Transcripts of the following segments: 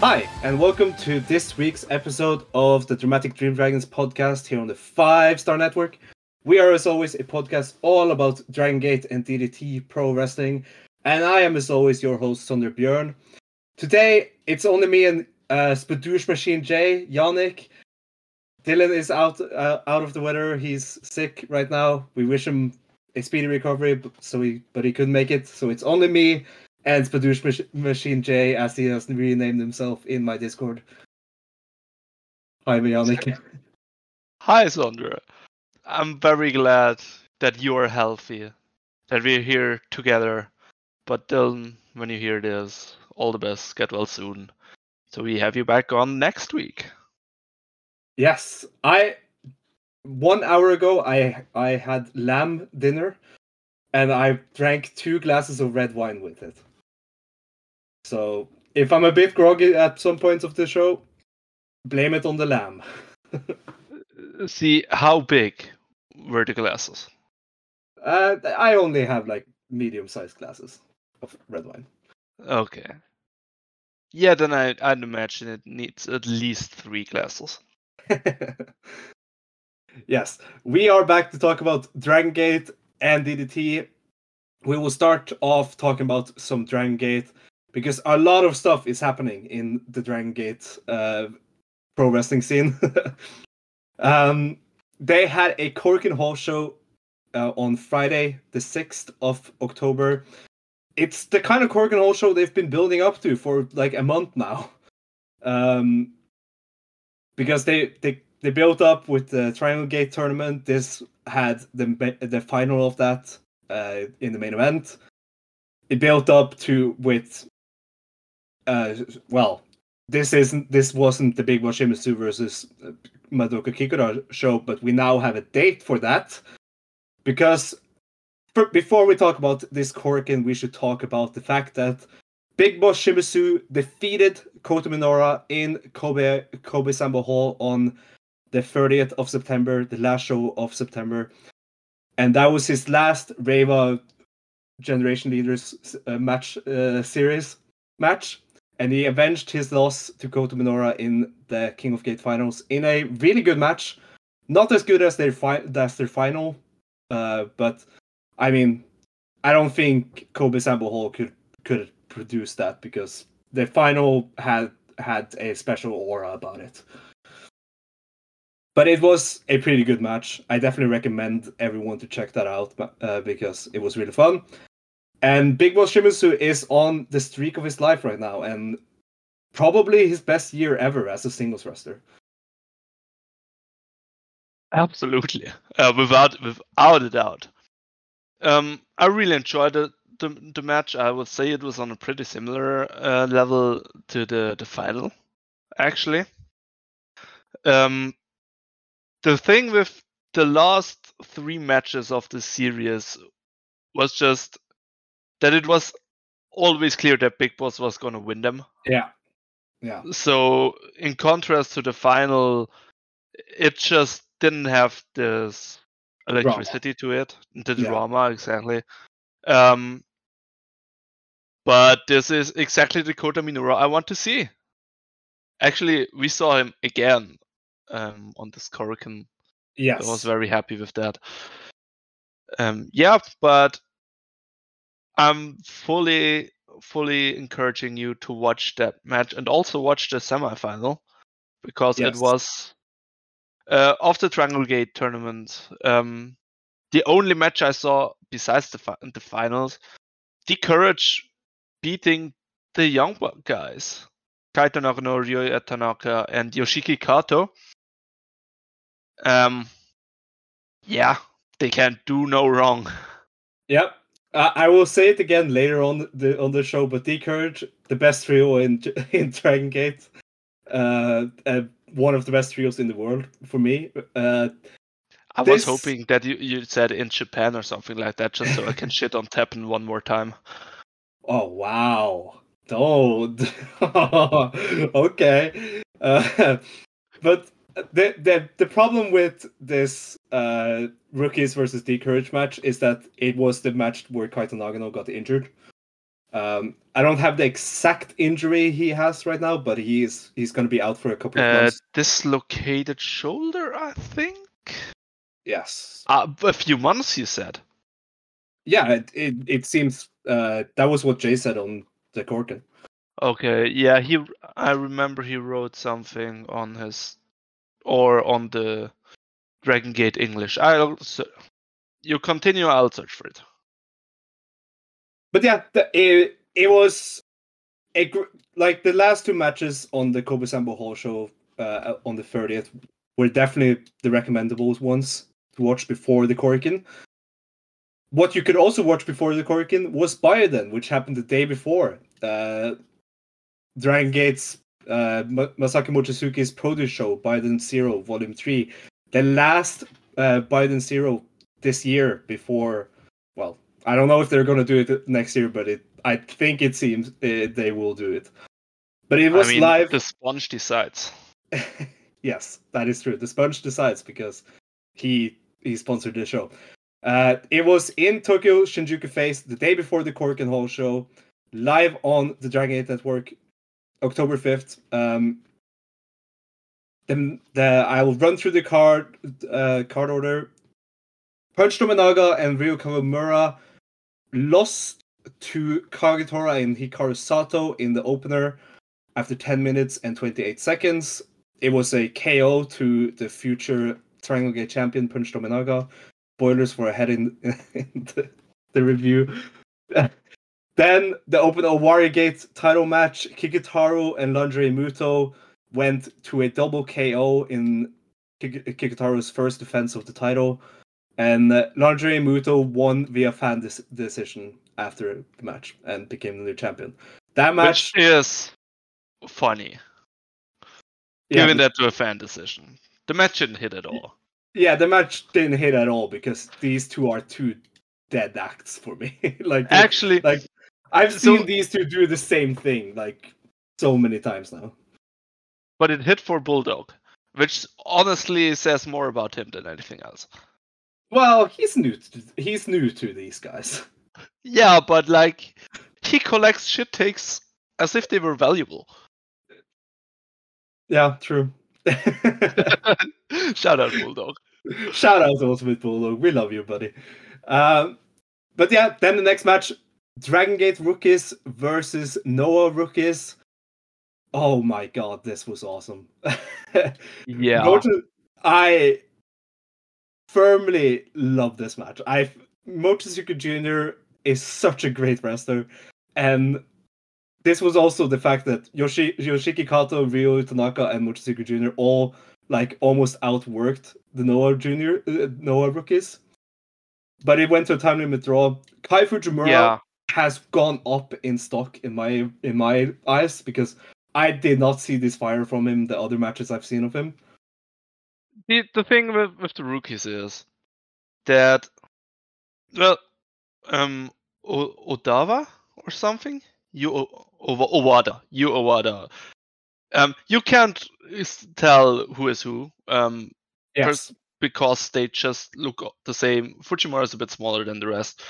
Hi, and welcome to this week's episode of the Dramatic Dream Dragons podcast here on the Five Star Network. We are, as always, a podcast all about Dragon Gate and DDT Pro Wrestling, and I am, as always, your host, Sondre Björn. Today, it's only me and uh, Machine J, Yannik. Dylan is out uh, out of the weather. He's sick right now. We wish him a speedy recovery, so he but he couldn't make it. So it's only me and Sbadoosh Mach- Machine J, as he has renamed himself in my Discord. Hi, Yannik. Hi, Sondre. I'm very glad that you're healthy, that we're here together. But Dylan, when you hear this, all the best. Get well soon. So we have you back on next week. Yes, I one hour ago I I had lamb dinner, and I drank two glasses of red wine with it. So if I'm a bit groggy at some points of the show, blame it on the lamb. See how big were the glasses? Uh, I only have like medium-sized glasses of red wine. Okay. Yeah, then I, I'd imagine it needs at least three glasses. yes, we are back to talk about Dragon Gate and DDT. We will start off talking about some Dragon Gate because a lot of stuff is happening in the Dragon Gate uh, pro wrestling scene. um, they had a Korakuen Hall show uh, on Friday, the 6th of October. It's the kind of Korakuen Hall show they've been building up to for like a month now. Um, because they, they they built up with the Triangle Gate tournament. This had the the final of that uh, in the main event. It built up to with uh, well, this isn't this wasn't the Big Boss Shimizu versus uh, Madoka Kikuta show, but we now have a date for that because for, before we talk about this Korakuen, we should talk about the fact that Big Boss Shimizu defeated Kota Minoura in Kobe Kobe Sambo Hall on the 30th of September, the last show of September. And that was his last Reva Generation Leaders uh, match uh, series match. And he avenged his loss to Kota Minoura in the King of Gate finals in a really good match. Not as good as their, fi- as their final, uh, but I mean, I don't think Kobe Sambo Hall could could produce that because the final had had a special aura about it. But it was a pretty good match. I definitely recommend everyone to check that out uh, because it was really fun. And Big Boss Shimizu is on the streak of his life right now, and probably his best year ever as a singles wrestler. Absolutely, uh, without without a doubt. Um, I really enjoyed the, the the match. I would say it was on a pretty similar uh, level to the the final, actually. Um, the thing with the last three matches of the series was just that it was always clear that Big Boss was going to win them. Yeah, yeah. So in contrast to the final, it just didn't have this electricity to it, the Yeah. drama exactly. Um, but this is exactly the Kota Minoura I want to see. Actually, we saw him again um, on this Korakuen. Yes. I was very happy with that. Um, yeah, but I'm fully, fully encouraging you to watch that match and also watch the semifinal because Yes. it was uh, of the Triangle Gate tournament. Um, the only match I saw besides the fi- the finals, the Courage beating the young guys, Kaito Nagano, Ryoya Tanaka, and Yoshiki Kato. Um, yeah, they can't do no wrong. Yep. Uh, I will say it again later on the on the show, but D Courage, the best trio in in Dragon Gate, uh, uh, one of the best trios in the world for me. Uh, I This- was hoping that you, you said in Japan or something like that, just so I can shit on Teppen one more time. oh wow, don't. okay, uh, but the the the problem with this uh, rookies versus D Courage match is that it was the match where Kaito Nagano got injured. Um, I don't have the exact injury he has right now, but he's he's going to be out for a couple of Uh, months. dislocated shoulder, I think. Yes. Uh, a few months, you said. Yeah, it, it, it seems uh, that was what Jay said on the Korakuen. Okay, yeah, he. I remember he wrote something on his, or on the Dragon Gate English. I'll. You continue. I'll search for it. But yeah, the, it, it was a like the last two matches on the Kobe Sambo Hall show uh, on the 30th were definitely the recommendable ones to watch before the Korakuen. What you could also watch before the Korakuen was Buyuden, which happened the day before. Uh, Dragon Gate's uh, Masaki Mochizuki's produce show, Buyuden Zero, Volume 3. The last uh, Buyuden Zero this year before, well, I don't know if they're going to do it next year, but it I think it seems uh, they will do it. But it was I mean, live. the sponge decides. yes, that is true. The Sponge decides because he he sponsored the show. Uh, it was in Tokyo Shinjuku Face the day before the Korakuen Hall show, live on the Dragon Gate Network, October fifth. Um, then the I will run through the card uh, card order. Punch Tominaga and Ryo Kawamura lost to Kagetora and Hikaru Sato in the opener after 10 minutes and 28 seconds. It was a KO to the future Triangle Gate champion Punch Tominaga. Boilers were ahead in, in the, the review. then the Open Owarai Gate title match, Kikutaro and Lingerie Muto went to a double KO in Kik- Kikutaro's first defense of the title. And uh, Lingerie Muto won via fan dis- decision after the match and became the new champion. That match, Which is funny, yeah, giving that to a fan decision. The match didn't hit at all. yeah, the match didn't hit at all because these two are two dead acts for me. like, Actually, like I've So- seen these two do the same thing like so many times now. But it hit for Bulldog, which honestly says more about him than anything else. Well, he's new. To, he's new to these guys. Yeah, but like he collects shit takes as if they were valuable. Yeah, true. Shout out Bulldog. Shout out to Ultimate Bulldog. We love you, buddy. Um, but yeah, then the next match Dragon Gate Rookies versus Noah Rookies. Oh my god, this was awesome. Yeah. I firmly love this match. I Mochizuki Jr. is such a great wrestler, and this was also the fact that Yoshi, Yoshiki Kato, Ryo Tanaka, and Mochizuki Jr. all like almost outworked the Noah Jr. Uh, Noah rookies. But it went to a time limit draw. Kai Fujimura Yeah. has gone up in stock in my in my eyes because I did not see this fire from him the other matches I've seen of him. The the thing with, with the rookies is that well um o- Odawa or something? You o- Owa- Owada. You Owada. Um you can't tell who is who. Um Yes. because they just look the same. Fujimura is a bit smaller than the rest,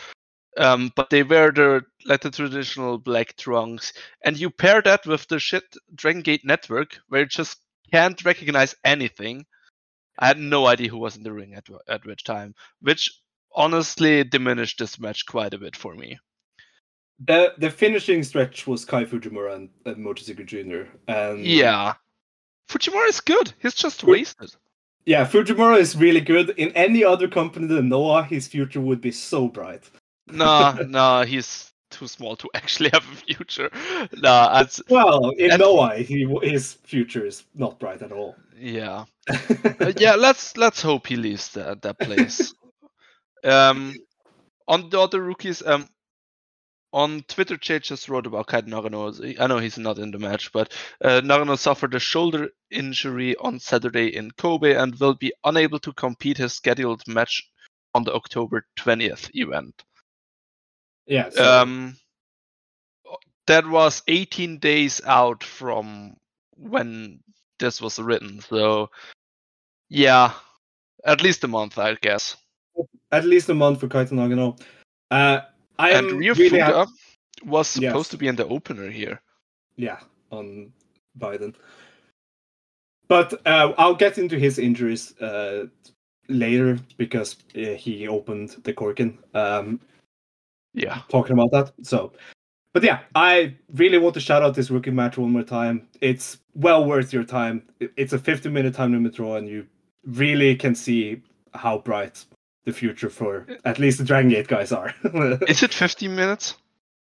um, but they wear the like the traditional black trunks, and you pair that with the shit Dragon Gate network, where you just can't recognize anything. I had no idea who was in the ring at at which time, which honestly diminished this match quite a bit for me. The the finishing stretch was Kai Fujimura and, and Jr. And Yeah, Fujimura is good. He's just Fu- wasted. yeah, Fujimura is really good. In any other company than Noah, his future would be so bright. Nah, nah, he's too small to actually have a future. Nah, it's Well, in And- Noah, he his future is not bright at all. yeah. Uh, yeah, let's let's hope he leaves that that place. um, on the other rookies, um, on Twitter, Jay just wrote about Kaito Nagano. I know he's not in the match, but uh, Nagano suffered a shoulder injury on Saturday in Kobe and will be unable to compete his scheduled match on the October 20th event. Yeah. So, Um, that was 18 days out from when this was written, so yeah, at least a month, I guess. at least a month for Kaito Nagano. Uh, I and am Ryo really Fuda, happy. was supposed Yes. to be in the opener here. Yeah, on Buyuden. But uh, I'll get into his injuries uh, later because uh, he opened the Korakuen. Um, Yeah. talking about that. So, but yeah, I really want to shout out this rookie match one more time. It's well worth your time. It's a 50 minute time limit draw, and you really can see how bright the future for at least the Dragon Gate guys are. Is it 15 minutes?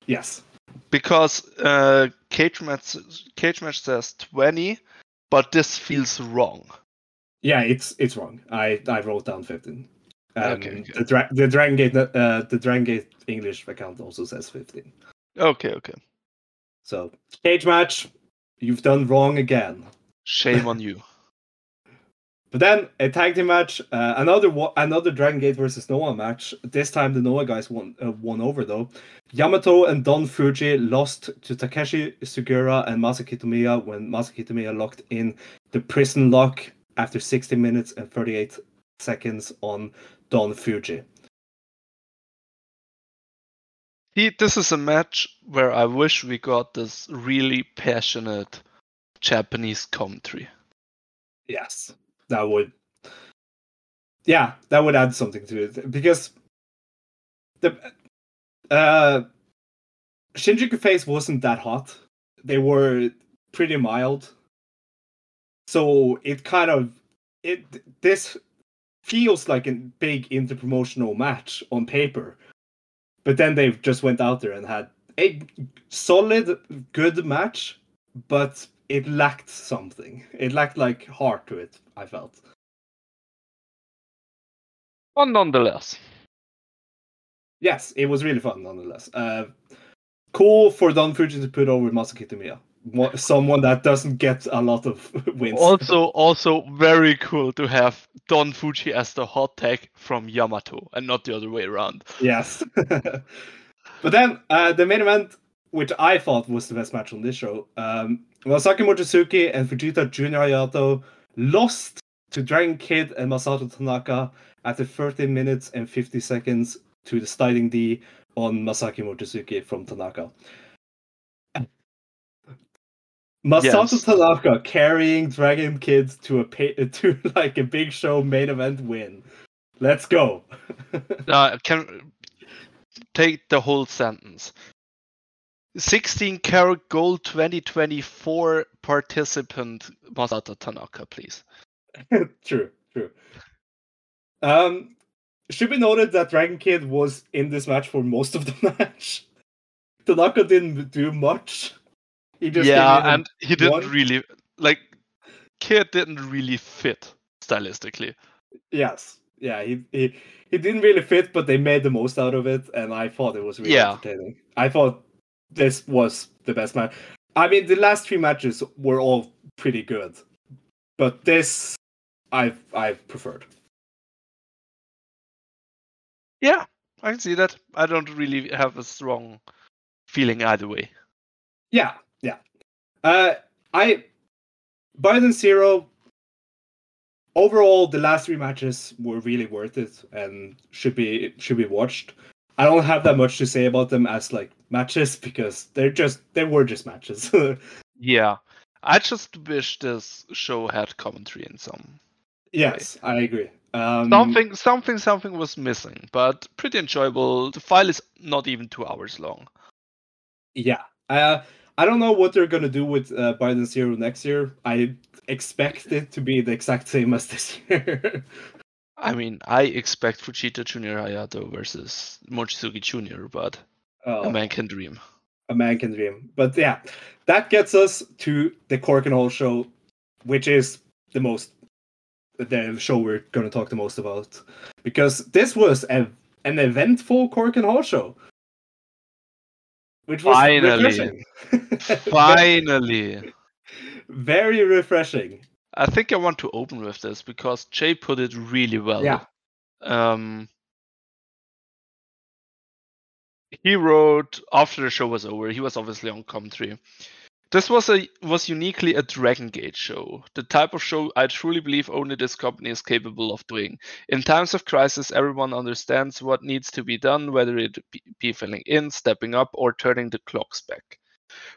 yes. Because uh, Cage Match Cage Match says 20, but this feels wrong. Yeah, it's it's wrong. I I wrote down 15. Um, Okay. The, dra- the Dragon Gate uh, the Dragon Gate English account also says 15. Okay, okay. So cage match, you've done wrong again. Shame on you. But then a tag team match, uh, another wa- another Dragon Gate versus Noah match. This time the Noah guys won uh, won over though. Yamato and Don Fuji lost to Takashi Sugiura and Masa Kitamiya when Masa Kitamiya locked in the prison lock after 60 minutes and 38 seconds on Don Fuji. See, this is a match where I wish we got this really passionate Japanese commentary. Yes, that would. Yeah, that would add something to it because the uh Shinjuku face wasn't that hot. They were pretty mild. So it kind of it this feels like a big interpromotional match on paper. But then they just went out there and had a solid good match, but it lacked something. It lacked like heart to it, I felt. But nonetheless, Yes, it was really fun nonetheless. Uh, cool for Don Fuji to put over Masa Kitamiya. Someone that doesn't get a lot of wins. also also very cool to have Don Fuji as the hot tag from Yamato and not the other way around. yes. but then uh, the main event, which I thought was the best match on this show, um, Masaki Mochizuki and Fujita Junior Hayato lost to Dragon Kid and Masato Tanaka after 13 minutes and 50 seconds to the sliding D on Masaki Mochizuki from Tanaka. Masato Yes. Tanaka carrying Dragon Kids to a pay- to like a big show main event win. Let's go. Uh, can take the whole sentence. 16 karat gold 2024 participant Masato Tanaka, please. true, true. Um, should be noted that Dragon Kid was in this match for most of the match. Tanaka didn't do much. He just came in yeah, and he didn't one- really like Kid didn't really fit stylistically. yes, yeah, he, he he didn't really fit, but they made the most out of it, and I thought it was really Yeah. entertaining. I thought this was the best match. I mean, the last three matches were all pretty good, but this I I preferred. Yeah, I can see that. I don't really have a strong feeling either way. Yeah, yeah. Uh, I Buyuden Zero. Overall, the last three matches were really worth it and should be should be watched. I don't have that much to say about them as like matches because they're just they were just matches. Yeah. I just wish this show had commentary in some yes, I agree. Um, something something something was missing, but pretty enjoyable. The file is not even two hours long. Yeah. Uh, I don't know what they're gonna do with uh, Buyuden Zero next year. I expect it to be the exact same as this year. I mean, I expect Fujita Junior Hayato versus Mochizuki Junior, but Oh. a man can dream. a man can dream. But yeah, that gets us to the Korakuen Hall show, which is the most the show we're going to talk the most about because this was a, an eventful Korakuen Hall show, which was Finally. Finally. Very refreshing. I think I want to open with this because Jay put it really well. Yeah. Um, he wrote after the show was over. He was obviously on commentary. This was a was uniquely a Dragon Gate show, the type of show I truly believe only this company is capable of doing. In times of crisis, everyone understands what needs to be done, whether it be, filling in, stepping up, or turning the clocks back.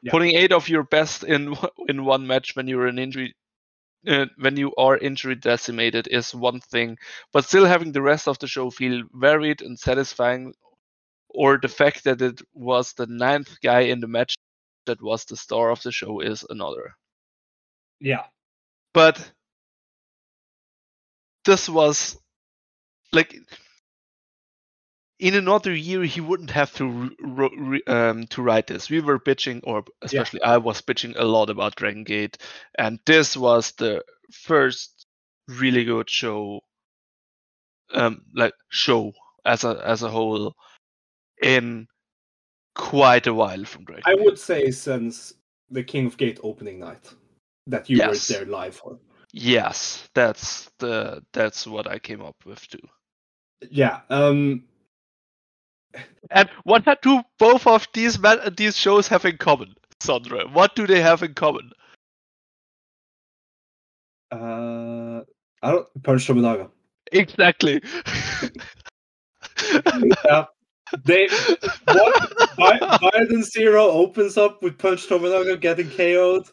Yeah. Putting eight of your best in in one match when you're an injury uh, when you are injury decimated is one thing, but still having the rest of the show feel varied and satisfying, or the fact that it was the ninth guy in the match that was the star of the show is another. Yeah. But this was like in another year he wouldn't have to re- um, to write this. We were bitching, or especially I was bitching a lot about Dragon Gate, and this was the first really good show, um, like show as a as a whole, in quite a while from Dragon. I would say since the King of Gate opening night that you Yes. were there live for. Yes, that's the that's what I came up with too. Yeah. Um. And what do both of these these shows have in common, Sandra? What do they have in common? Uh. I don't punch. Exactly. yeah. They what Bi- Buyuden Zero opens up with Punch Tominaga getting KO'd,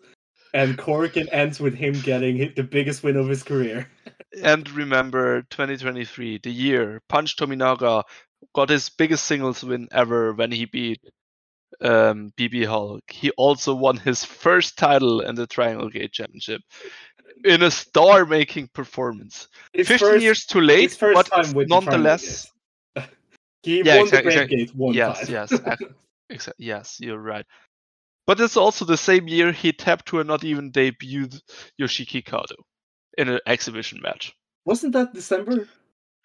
and Korakuen ends with him getting hit the biggest win of his career. and remember 2023, the year Punch Tominaga got his biggest singles win ever when he beat um, BB Hulk. He also won his first title in the Triangle Gate Championship in a star-making performance. His 15 first, years too late, but time it's with the Triangle nonetheless. He Yeah, won exact- the Great exact- Gate one yes, time. yes, exa- yes, you're right. But it's also the same year he tapped to a not even debuted Yoshiki Kato in an exhibition match. Wasn't that December?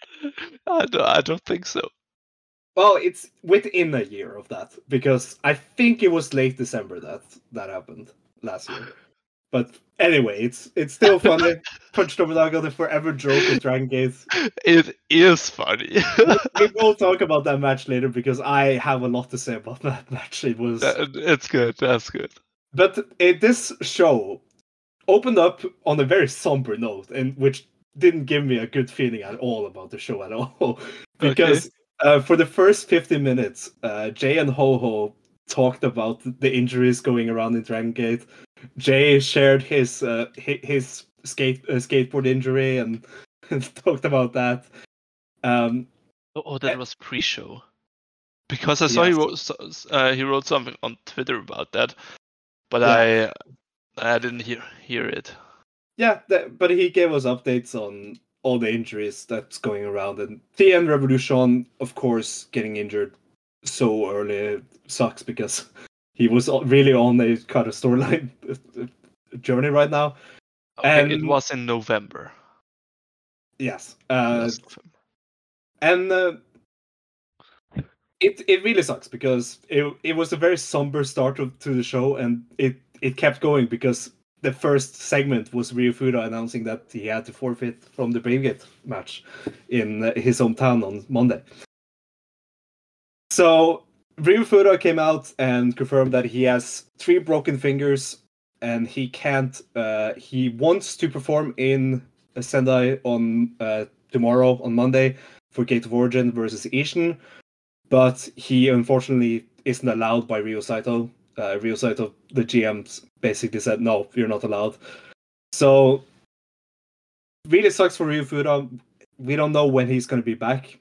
I don't, I don't think so. Well, it's within a year of that because I think it was late December that that happened last year. But anyway, it's it's still funny. Punch Tominaga, the forever joke of Dragon Gate. It is funny. We will talk about that match later because I have a lot to say about that match. It was, it's good. That's good. but it, this show opened up on a very somber note, and which didn't give me a good feeling at all about the show at all. because uh, for the first 50 minutes, uh, Jay and Ho Ho talked about the injuries going around in Dragon Gate. Jay shared his uh, his skate uh, skateboard injury and, talked about that. Um, Oh, oh, that was pre-show. Because I saw he wrote uh, he wrote something on Twitter about that, but Yeah. I I didn't hear hear it. yeah, that, but he gave us updates on all the injuries that's going around, and TN Revolution, of course, getting injured so early sucks because he was really on a kind of storyline journey right now. Okay, it was in November. Yes, uh, and uh, it it really sucks because it it was a very somber start of, to the show, and it it kept going because the first segment was Ryu Fuda announcing that he had to forfeit from the Brave Gate match in uh, his hometown on Monday. So Ryu Fuda came out and confirmed that he has three broken fingers and he can't. Uh, he wants to perform in Sendai on uh, tomorrow on Monday for Gate of Origin versus Ishin, but he unfortunately isn't allowed by Ryo Saito. Uh, Ryo Saito, the GMs, basically said no, you're not allowed. So really sucks for Ryu Fuda. We don't know when he's going to be back,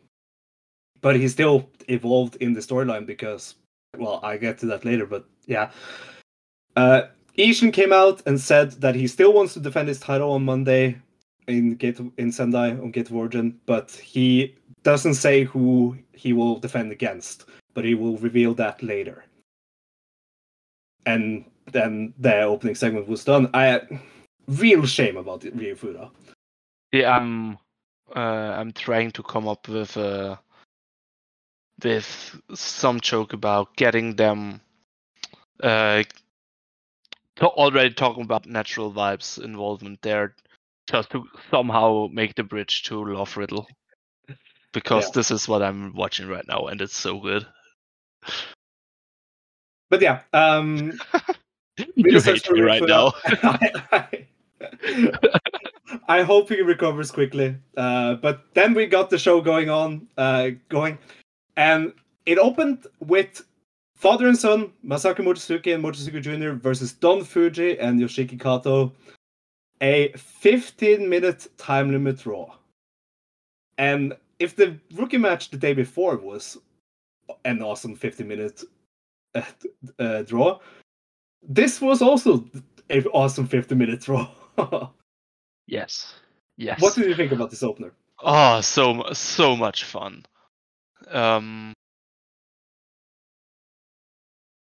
but he's still evolved in the storyline because, well, I get to that later. But yeah, uh, Ishin came out and said that he still wants to defend his title on Monday in of, in Sendai on Gate of Origin, but he doesn't say who he will defend against, but he will reveal that later. And then the opening segment was done. I real shame about it, Ryu Fuda. Yeah, I'm uh, I'm trying to come up with uh, with some joke about getting them uh to already talking about natural vibes involvement there just to somehow make the bridge to Love Riddle. Because Yeah. this is what I'm watching right now and it's so good. But yeah, um, You hate me right now. I, I hope he recovers quickly. Uh, but then we got the show going on, uh, going, and it opened with father and son Masaki Mochizuki and Mochizuki Jr. versus Don Fuji and Yoshiki Kato. A 15 minute time limit draw. And if the rookie match the day before was an awesome 15 minute uh, uh, draw, this was also an awesome 15 minute draw. yes. Yes. What did you think about this opener? Oh, so so much fun. Um.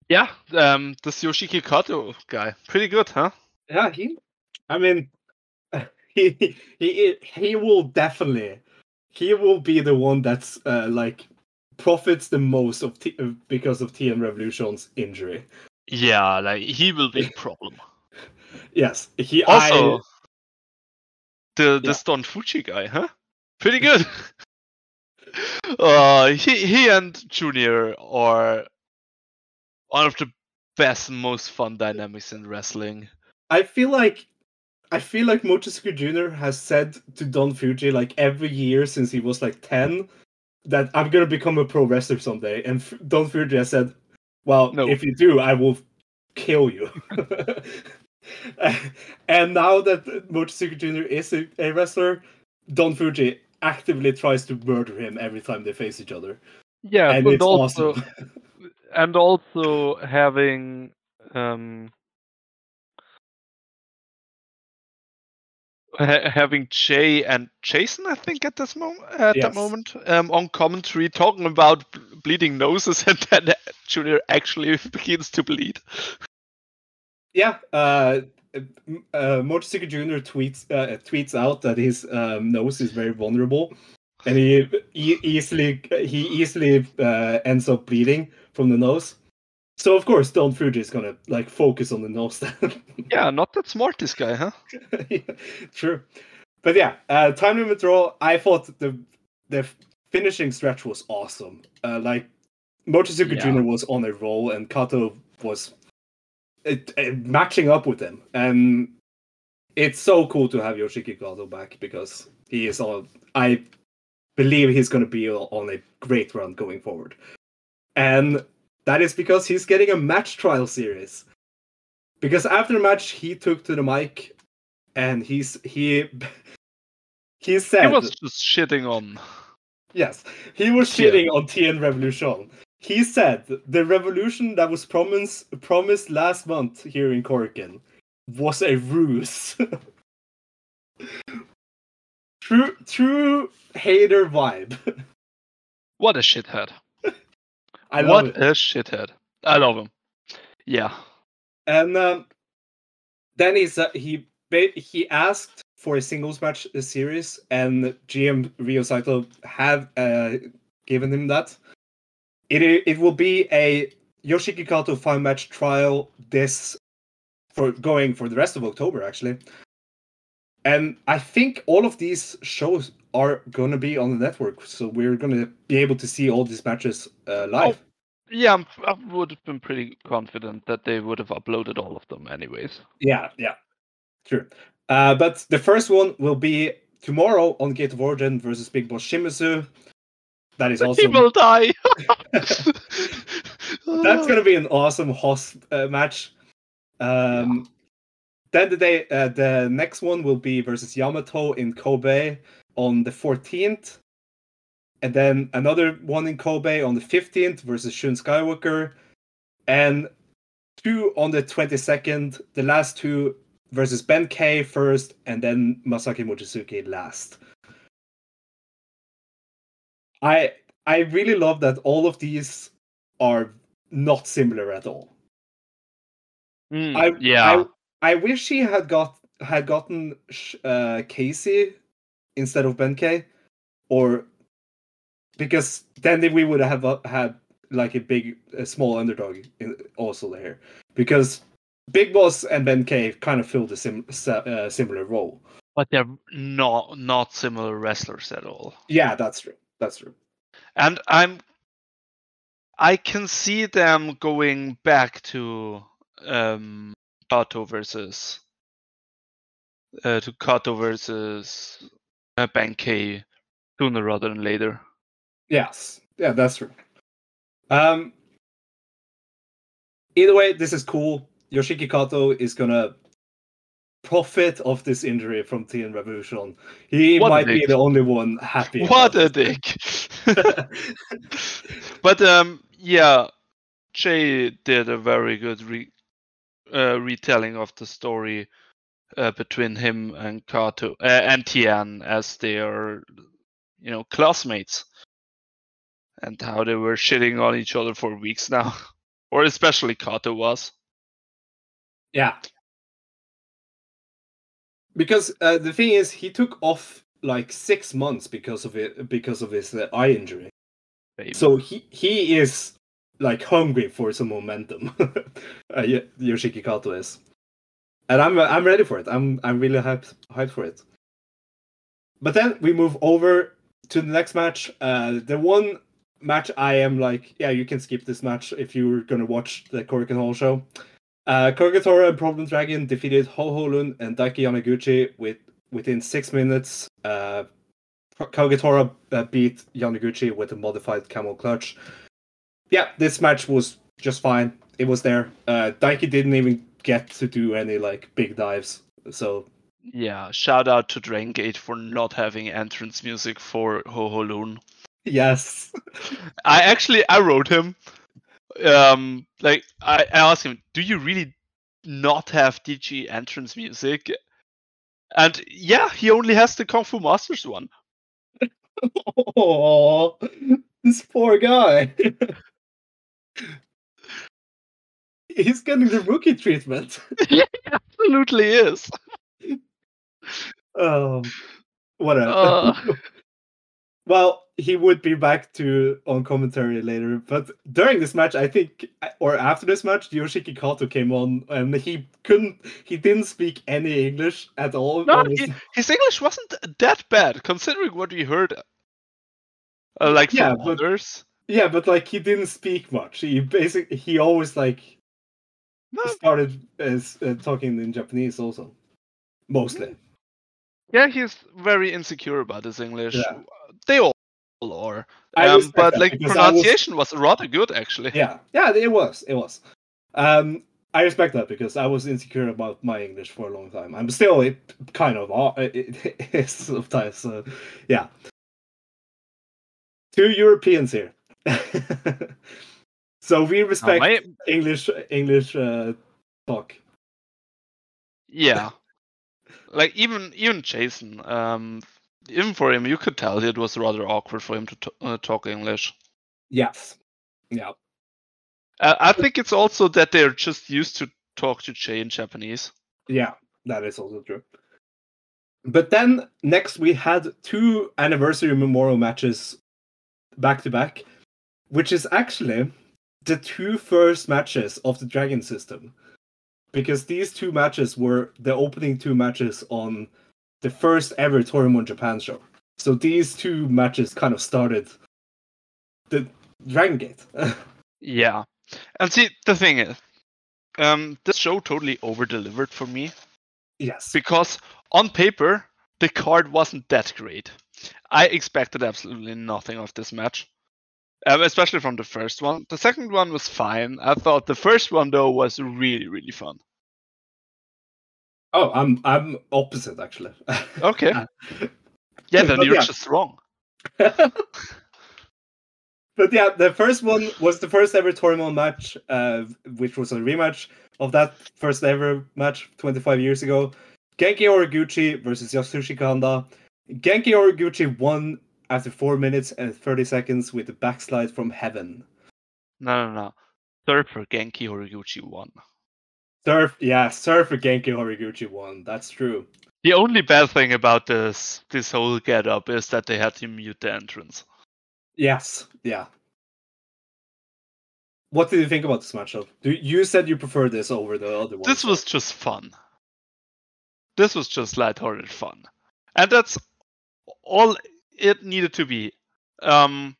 Yeah, um, this Yoshiki Kato guy, pretty good, huh? Yeah, he. I mean, he he he will definitely he will be the one that's uh, like profits the most of T- uh, because of TN Revolution's injury. Yeah, like he will be a problem. Yes, he Also, I, the Yeah. this Don Fuji guy, huh? Pretty good. uh, he he and Junior are one of the best, most fun dynamics in wrestling. I feel like I feel like Mochizuki Jr. has said to Don Fuji like every year since he was like ten that I'm gonna become a pro wrestler someday, and F- Don Fuji has said, "Well, No. if you do, I will kill you." and now that Mochizuki Jr. is a, a wrestler, Don Fuji actively tries to murder him every time they face each other, Yeah, and and also awesome. and also having um ha- having Jay and Jason, I think, at this moment, at Yes. that moment, um, on commentary, talking about bleeding noses, and then Junior actually begins to bleed. yeah, uh, uh, Mochizuki Jr. tweets uh, tweets out that his um, nose is very vulnerable, and he e- easily he easily uh, ends up bleeding from the nose. So of course, Don Fuji is gonna like focus on the nose. Then. Yeah, not that smart, this guy, huh? Yeah, True, but yeah, uh, time limit draw. I thought the the finishing stretch was awesome. Uh, like Mochizuki Yeah. Jr. was on a roll, and Kato was it, it- matching up with him, and it's so cool to have Yoshiki Kato back because he is on. I believe he's going to be on a great run going forward, and that is because he's getting a match trial series. Because after the match, he took to the mic, and he's he he said He was just shitting on. Yes, he was Yeah. shitting on TN Revolution. He said the revolution that was promised promised last month here in Korakuen was a ruse. true, true hater vibe. What a shithead. I what love it. a shithead. I love him. Yeah. And um, then he's uh, he ba- he asked for a singles match series, and GM Ryo Saito have uh, given him that. It it will be a Yoshiki Kato five match trial this for going for the rest of October actually. And I think all of these shows are going to be on the network, so we're going to be able to see all these matches uh, live. Yeah, I'm, I would have been pretty confident that they would have uploaded all of them anyways. Yeah, yeah, true. Uh, but the first one will be tomorrow on Gate of Origin versus Big Boss Shimizu. That is He will die. that's gonna be an awesome host uh, match. Um, Then the day, uh, the next one will be versus Yamato in Kobe on the 14th, and then another one in Kobe on the 15th versus Shun Skywalker, and two on the 22nd. The last two versus Ben K first, and then Masaki Mochizuki last. I I really love that all of these are not similar at all. Mm, I yeah. I, I wish he had got had gotten uh, Kzy instead of Ben K, or because then we would have uh, had like a big, a small underdog in, also there. Because Big Boss and Ben K kind of filled a sim- uh, similar role. but they're not not similar wrestlers at all. Yeah, that's true. That's true. And I'm I can see them going back to um Kato versus uh, to Kato versus uh, Ben K sooner rather than later. Yes, yeah, that's true. Um, either way, this is cool. Yoshiki Kato is gonna profit of this injury from TN Revolution. He What might be the only one happy. What a dick! but um, yeah, Jay did a very good re- uh, retelling of the story uh, between him and Kato uh, and Tian as they are, you know, classmates, and how they were shitting on each other for weeks now, or especially Kato was. yeah. Because uh, the thing is, he took off like six months because of it, because of his uh, eye injury. Baby. So he he is like hungry for some momentum. uh, Yoshiki Kato is, and I'm I'm ready for it. I'm I'm really hyped hyped for it. But then we move over to the next match. Uh, the one match I am like, yeah, you can skip this match if you're gonna watch the Korakuen Hall show. Uh, Kagetora and Problem Dragon defeated Ho Ho Lun and Daiki Yamaguchi with within six minutes. Uh, Kagetora uh, beat Yamaguchi with a modified camel clutch. Yeah, this match was just fine. It was there. Uh, Daiki didn't even get to do any like big dives. So yeah, shout out to Dragon Gate for not having entrance music for Ho Ho Lun. yes, I actually I wrote him. Um, like I, I asked him, "Do you really not have DG entrance music?" And yeah, he only has the Kung Fu Masters one. oh, this poor guy. He's getting the rookie treatment. yeah, absolutely is. Um, whatever. Uh. Well, he would be back to on commentary later, but during this match, I think, or after this match, Yoshiki Kato came on, and he couldn't, he didn't speak any English at all. No, his- he, his English wasn't that bad considering what we heard. Uh, like Yeah, from but- others. yeah, but like he didn't speak much. He basically, he always like No, started as uh, talking in Japanese also, mostly. yeah, he's very insecure about his English. Yeah. They all are. Um, but like I was- pronunciation was rather good actually. Yeah, yeah, it was, it was. Um, I respect that because I was insecure about my English for a long time. I'm still it kind of it, it is sometimes. Uh, yeah. Two Europeans here, so we respect my- English English uh, talk. Yeah. like even even Jason, um, even for him, you could tell it was rather awkward for him to t- uh, talk English. Yes. Yeah. Uh, I think it's also that they're just used to talk to Jay in Japanese. Yeah, that is also true. But then next we had two anniversary memorial matches back to back, which is actually the two first matches of the Dragon system. Because these two matches were the opening two matches on the first ever Toryumon Japan show. So these two matches kind of started the Dragon Gate. Yeah. And see, the thing is, um, this show totally over delivered for me yes. because on paper, the card wasn't that great. I expected absolutely nothing of this match, um, especially from the first one. The second one was fine. I thought the first one, though, was really, really fun. Oh, I'm I'm opposite actually. Okay. Yeah, then But you're yeah. just wrong. but yeah, the first one was the first ever Toryumon match, uh, which was a rematch of that first ever match 25 years ago. Genki Horiguchi versus Yasushi Kanda. Genki Horiguchi won after 4 minutes and 30 seconds with a backslide from heaven. No, no, no. Surfer Genki Horiguchi won. Surf, yeah, Surfer Genki Horiguchi won. That's true. The only bad thing about this this whole get up is that they had to mute the entrance. Yes, yeah. What did you think about this matchup? Do you said you prefer this over the other one? This was just fun. This was just lighthearted fun. And that's all it needed to be. Um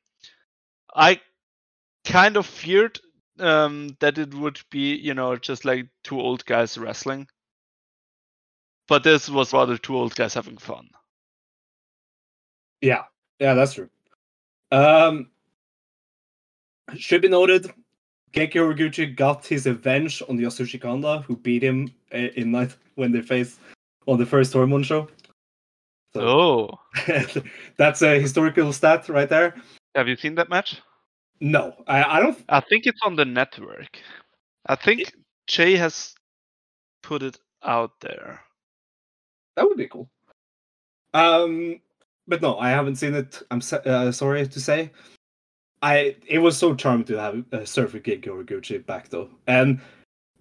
I kind of feared um, that it would be, you know, just like two old guys wrestling. But this was rather two old guys having fun. Yeah, yeah, that's true. Um, should be noted, Genki Horiguchi got his revenge on Yasushi Kanda, who beat him uh, in night when they faced on the first Hormone show. So Oh, that's a historical stat right there. Have you seen that match? No, I, I don't. I think it's on the network. I think Jay has put it out there. That would be cool. Um, but no, I haven't seen it. I'm uh, sorry to say. I it was so charming to have uh, Surfer Genki Horiguchi back though, and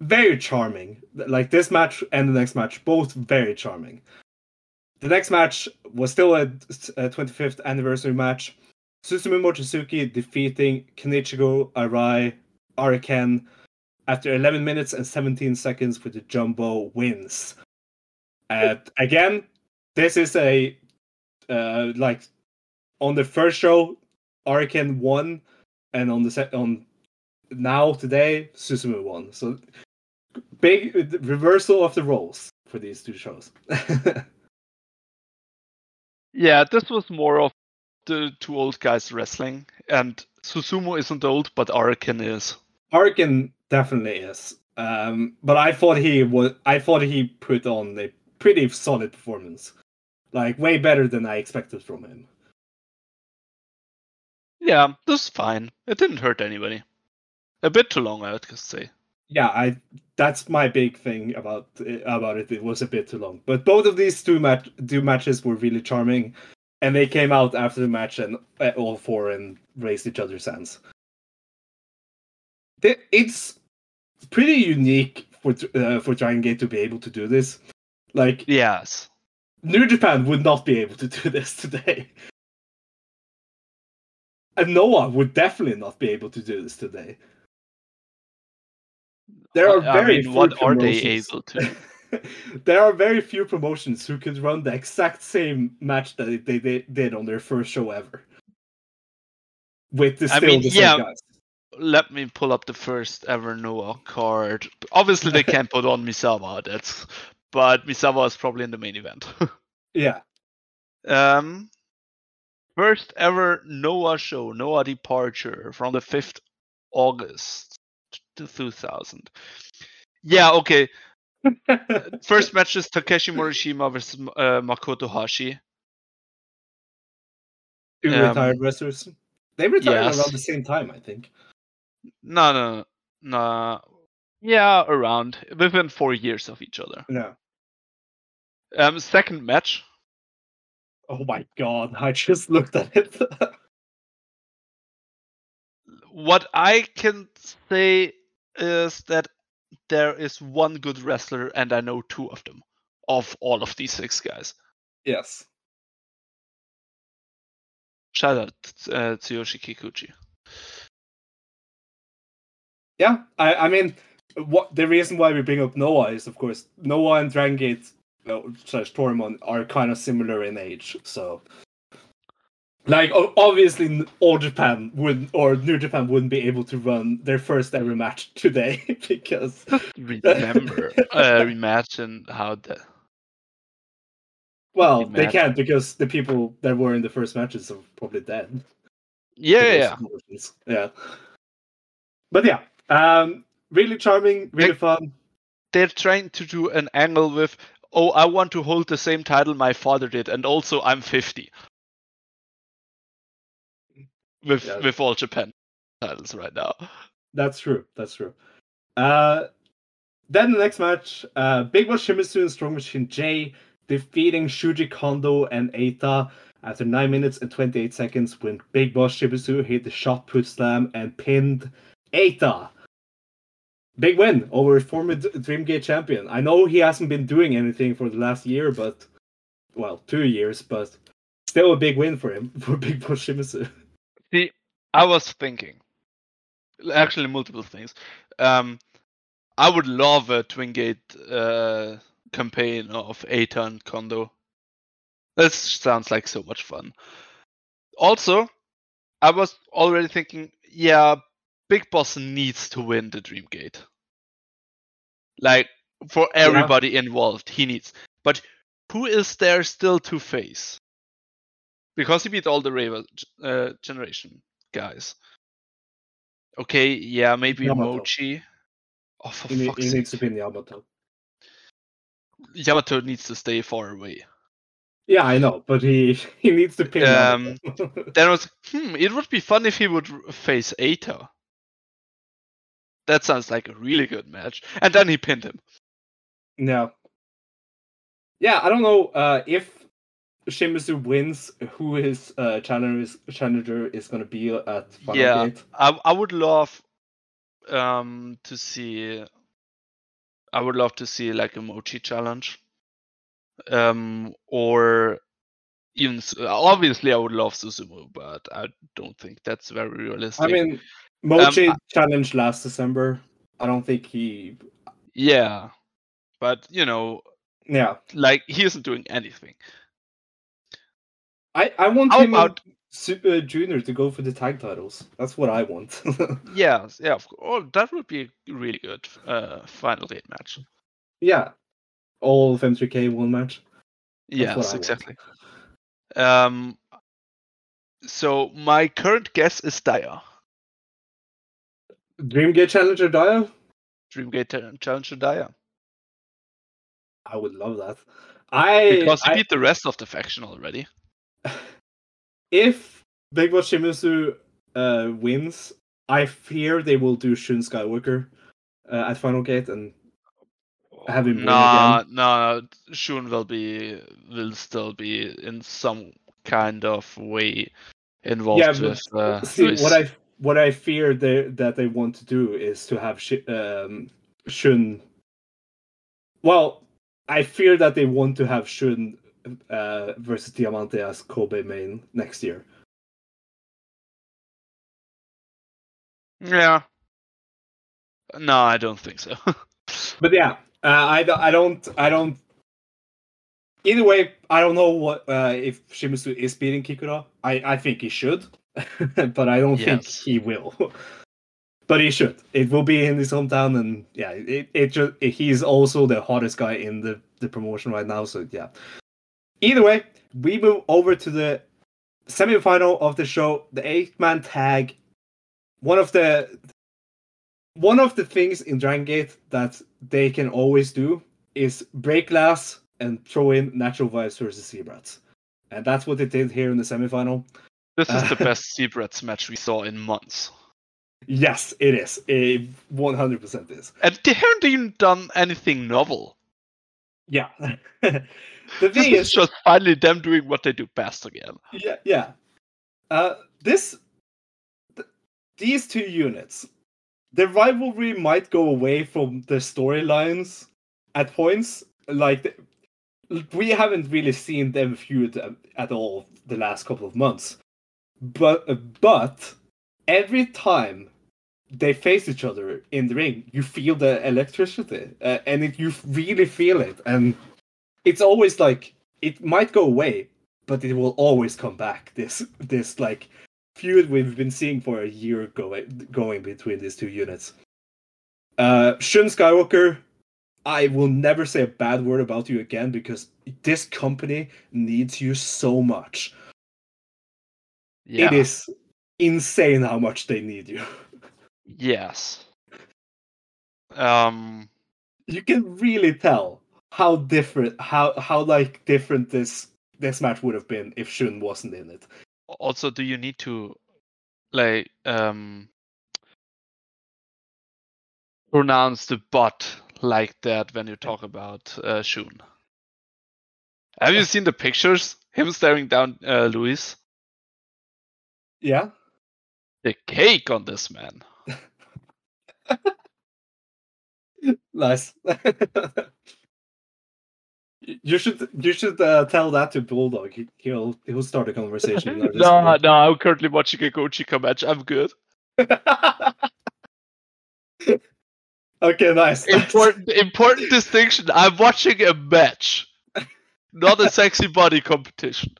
very charming. Like this match and the next match, both very charming. The next match was still a, a 25th anniversary match. Susumu Mochizuki defeating Kenichiro Arai Ariken after 11 minutes and 17 seconds with the jumbo wins. Uh, again, this is a uh, like on the first show, Ariken won, and on the set on now today, Susumu won. So big reversal of the roles for these two shows. Yeah, this was more of the two old guys wrestling, and Susumu isn't old, but Araken is. Ariken definitely is. Um, but I thought he was. I thought he put on a pretty solid performance, like way better than I expected from him. Yeah, this is fine. It didn't hurt anybody. A bit too long, I would just say. Yeah, I. That's my big thing about about it. It was a bit too long, but both of these two match two matches were really charming, and they came out after the match and uh, all four and raised each other's hands. It's pretty unique for uh, for Dragon Gate to be able to do this. Like Yes. New Japan would not be able to do this today. And Noah would definitely not be able to do this today. There are I- very mean, few what are they able to? there are very few promotions who could run the exact same match that they, they did on their first show ever. With the I mean, the yeah. guys. Let me pull up the first ever Noah card. Obviously, they can't put on Misawa. That's, but Misawa is probably in the main event. Yeah. um, first ever Noah show, Noah departure from the fifth August to 2000. Yeah, okay. First match is Takeshi Morishima versus uh, Makoto Hashi. Two Um, retired wrestlers. They retired yes. around the same time, I think. No, no, no. Yeah, around within four years of each other. No. Um, second match. Oh my god, I just looked at it. What I can say is that there is one good wrestler, and I know two of them, of all of these six guys. yes. Shout out uh, Tsuyoshi Kikuchi. Yeah, I, I mean, what the reason why we bring up Noah is, of course, Noah and Dragon Gate uh, slash Toryumon are kind of similar in age. So, like, obviously, All Japan would or New Japan wouldn't be able to run their first ever match today because Remember, uh, imagine how the well, they can't because the people that were in the first matches are probably dead. yeah, yeah. yeah. But yeah, um, really charming, really Like- fun. They're trying to do an angle with, oh, I want to hold the same title my father did, and also I'm 50. With Yeah. with all Japan titles right now. That's true. That's true. Uh, then the next match, uh, Big Boss Shimizu and Strong Machine J defeating Shuji Kondo and Eita after 9 minutes and 28 seconds when Big Boss Shimizu hit the shot put slam and pinned Eita. Big win over former D- Dreamgate champion. I know he hasn't been doing anything for the last year, but well, two years, but still a big win for him for Big Boss Shimizu. I was thinking, actually, multiple things. Um, I would love a Twin Gate uh, campaign of Eita and Kondo. That sounds like so much fun. Also, I was already thinking, yeah, Big Boss needs to win the Dream Gate. Like for everybody involved, he needs. But who is there still to face? Because he beat all the Raven uh, generation guys. Okay, yeah, maybe Yamato. Mochi. Oh, for He, fuck's he sake. needs to be in Yamato. Yamato needs to stay far away. Yeah, I know, but he he needs to pin Um, Then I was, hmm, it would be fun if he would face Ato. That sounds like a really good match. And then he pinned him. no. Yeah, I don't know uh, if Shimizu wins, who his uh, challenger is, challenger is going to be at Final Yeah. Gate. I I would love um to see I would love to see like a Mochi challenge. Um or even obviously I would love Susumu, but I don't think that's very realistic. I mean, Mochi I- challenged last December. I don't think he. yeah. But you know, Yeah, like he isn't doing anything. I I want How him about- Super Junior to go for the tag titles. That's what I want. Yeah, yeah, of course. Oh, that would be a really good uh final date match. yeah, all of M3K one match. That's Yes, want. exactly. Um so my current guess is Daya. Dreamgate Challenger Dia. Dreamgate Ch- Challenger Daya. I would love that. I Because he I- beat the rest of the faction already. If Big Boss Shimizu uh, wins, I fear they will do Shun Skywalker uh, at Final Gate, and Have him win no, no, Shun will be will still be in some kind of way involved Yeah, but uh, see what I what I fear they, that they want to do is to have Shi um, Shun. Well, I fear that they want to have Shun uh, versus Diamante as Kobe main next year. Yeah. No, I don't think so. But yeah, uh, I, don't- I don't I don't. Either way, I don't know what uh, if Shimizu is beating Kikuta. I, I think he should, but I don't think he will. but he should. It will be in his hometown, and yeah, it, it just he's also the hottest guy in the the promotion right now. So yeah. Either way, we move over to the semifinal of the show, the eight man tag. One of the one of the things in Dragon Gate that they can always do is break glass and throw in natural vibes versus Z-Brats. And that's what they did here in the semifinal. this is the best Z-Brats match we saw in months. Yes, it is. It 100% is. And they haven't even done anything novel. Yeah. the This thing is just finally them doing what they do best again. yeah, yeah. Uh, this, th- these two units, the rivalry might go away from the storylines at points. Like, we haven't really seen them feud at all the last couple of months. But, uh, but every time they face each other in the ring, you feel the electricity, uh, and it, you really feel it. And it's always like it might go away, but it will always come back. This this like feud we've been seeing for a year going going between these two units. Uh, Shun Skywalker, I will never say a bad word about you again because this company needs you so much. Yeah. It is insane how much they need you. Yes. Um. You can really tell how different how how like different this this match would have been if Shun wasn't in it. Also, do you need to like um pronounce the bot like that when you talk about uh, Shun? Have you seen the pictures? Him staring down uh, Luis. Yeah. The cake on this man. Nice. you should you should uh, tell that to Bulldog. He, he'll he'll start a conversation. no, no, I'm currently watching a Gochika match. I'm good. okay, nice. Important, important distinction. I'm watching a match, not a sexy body competition.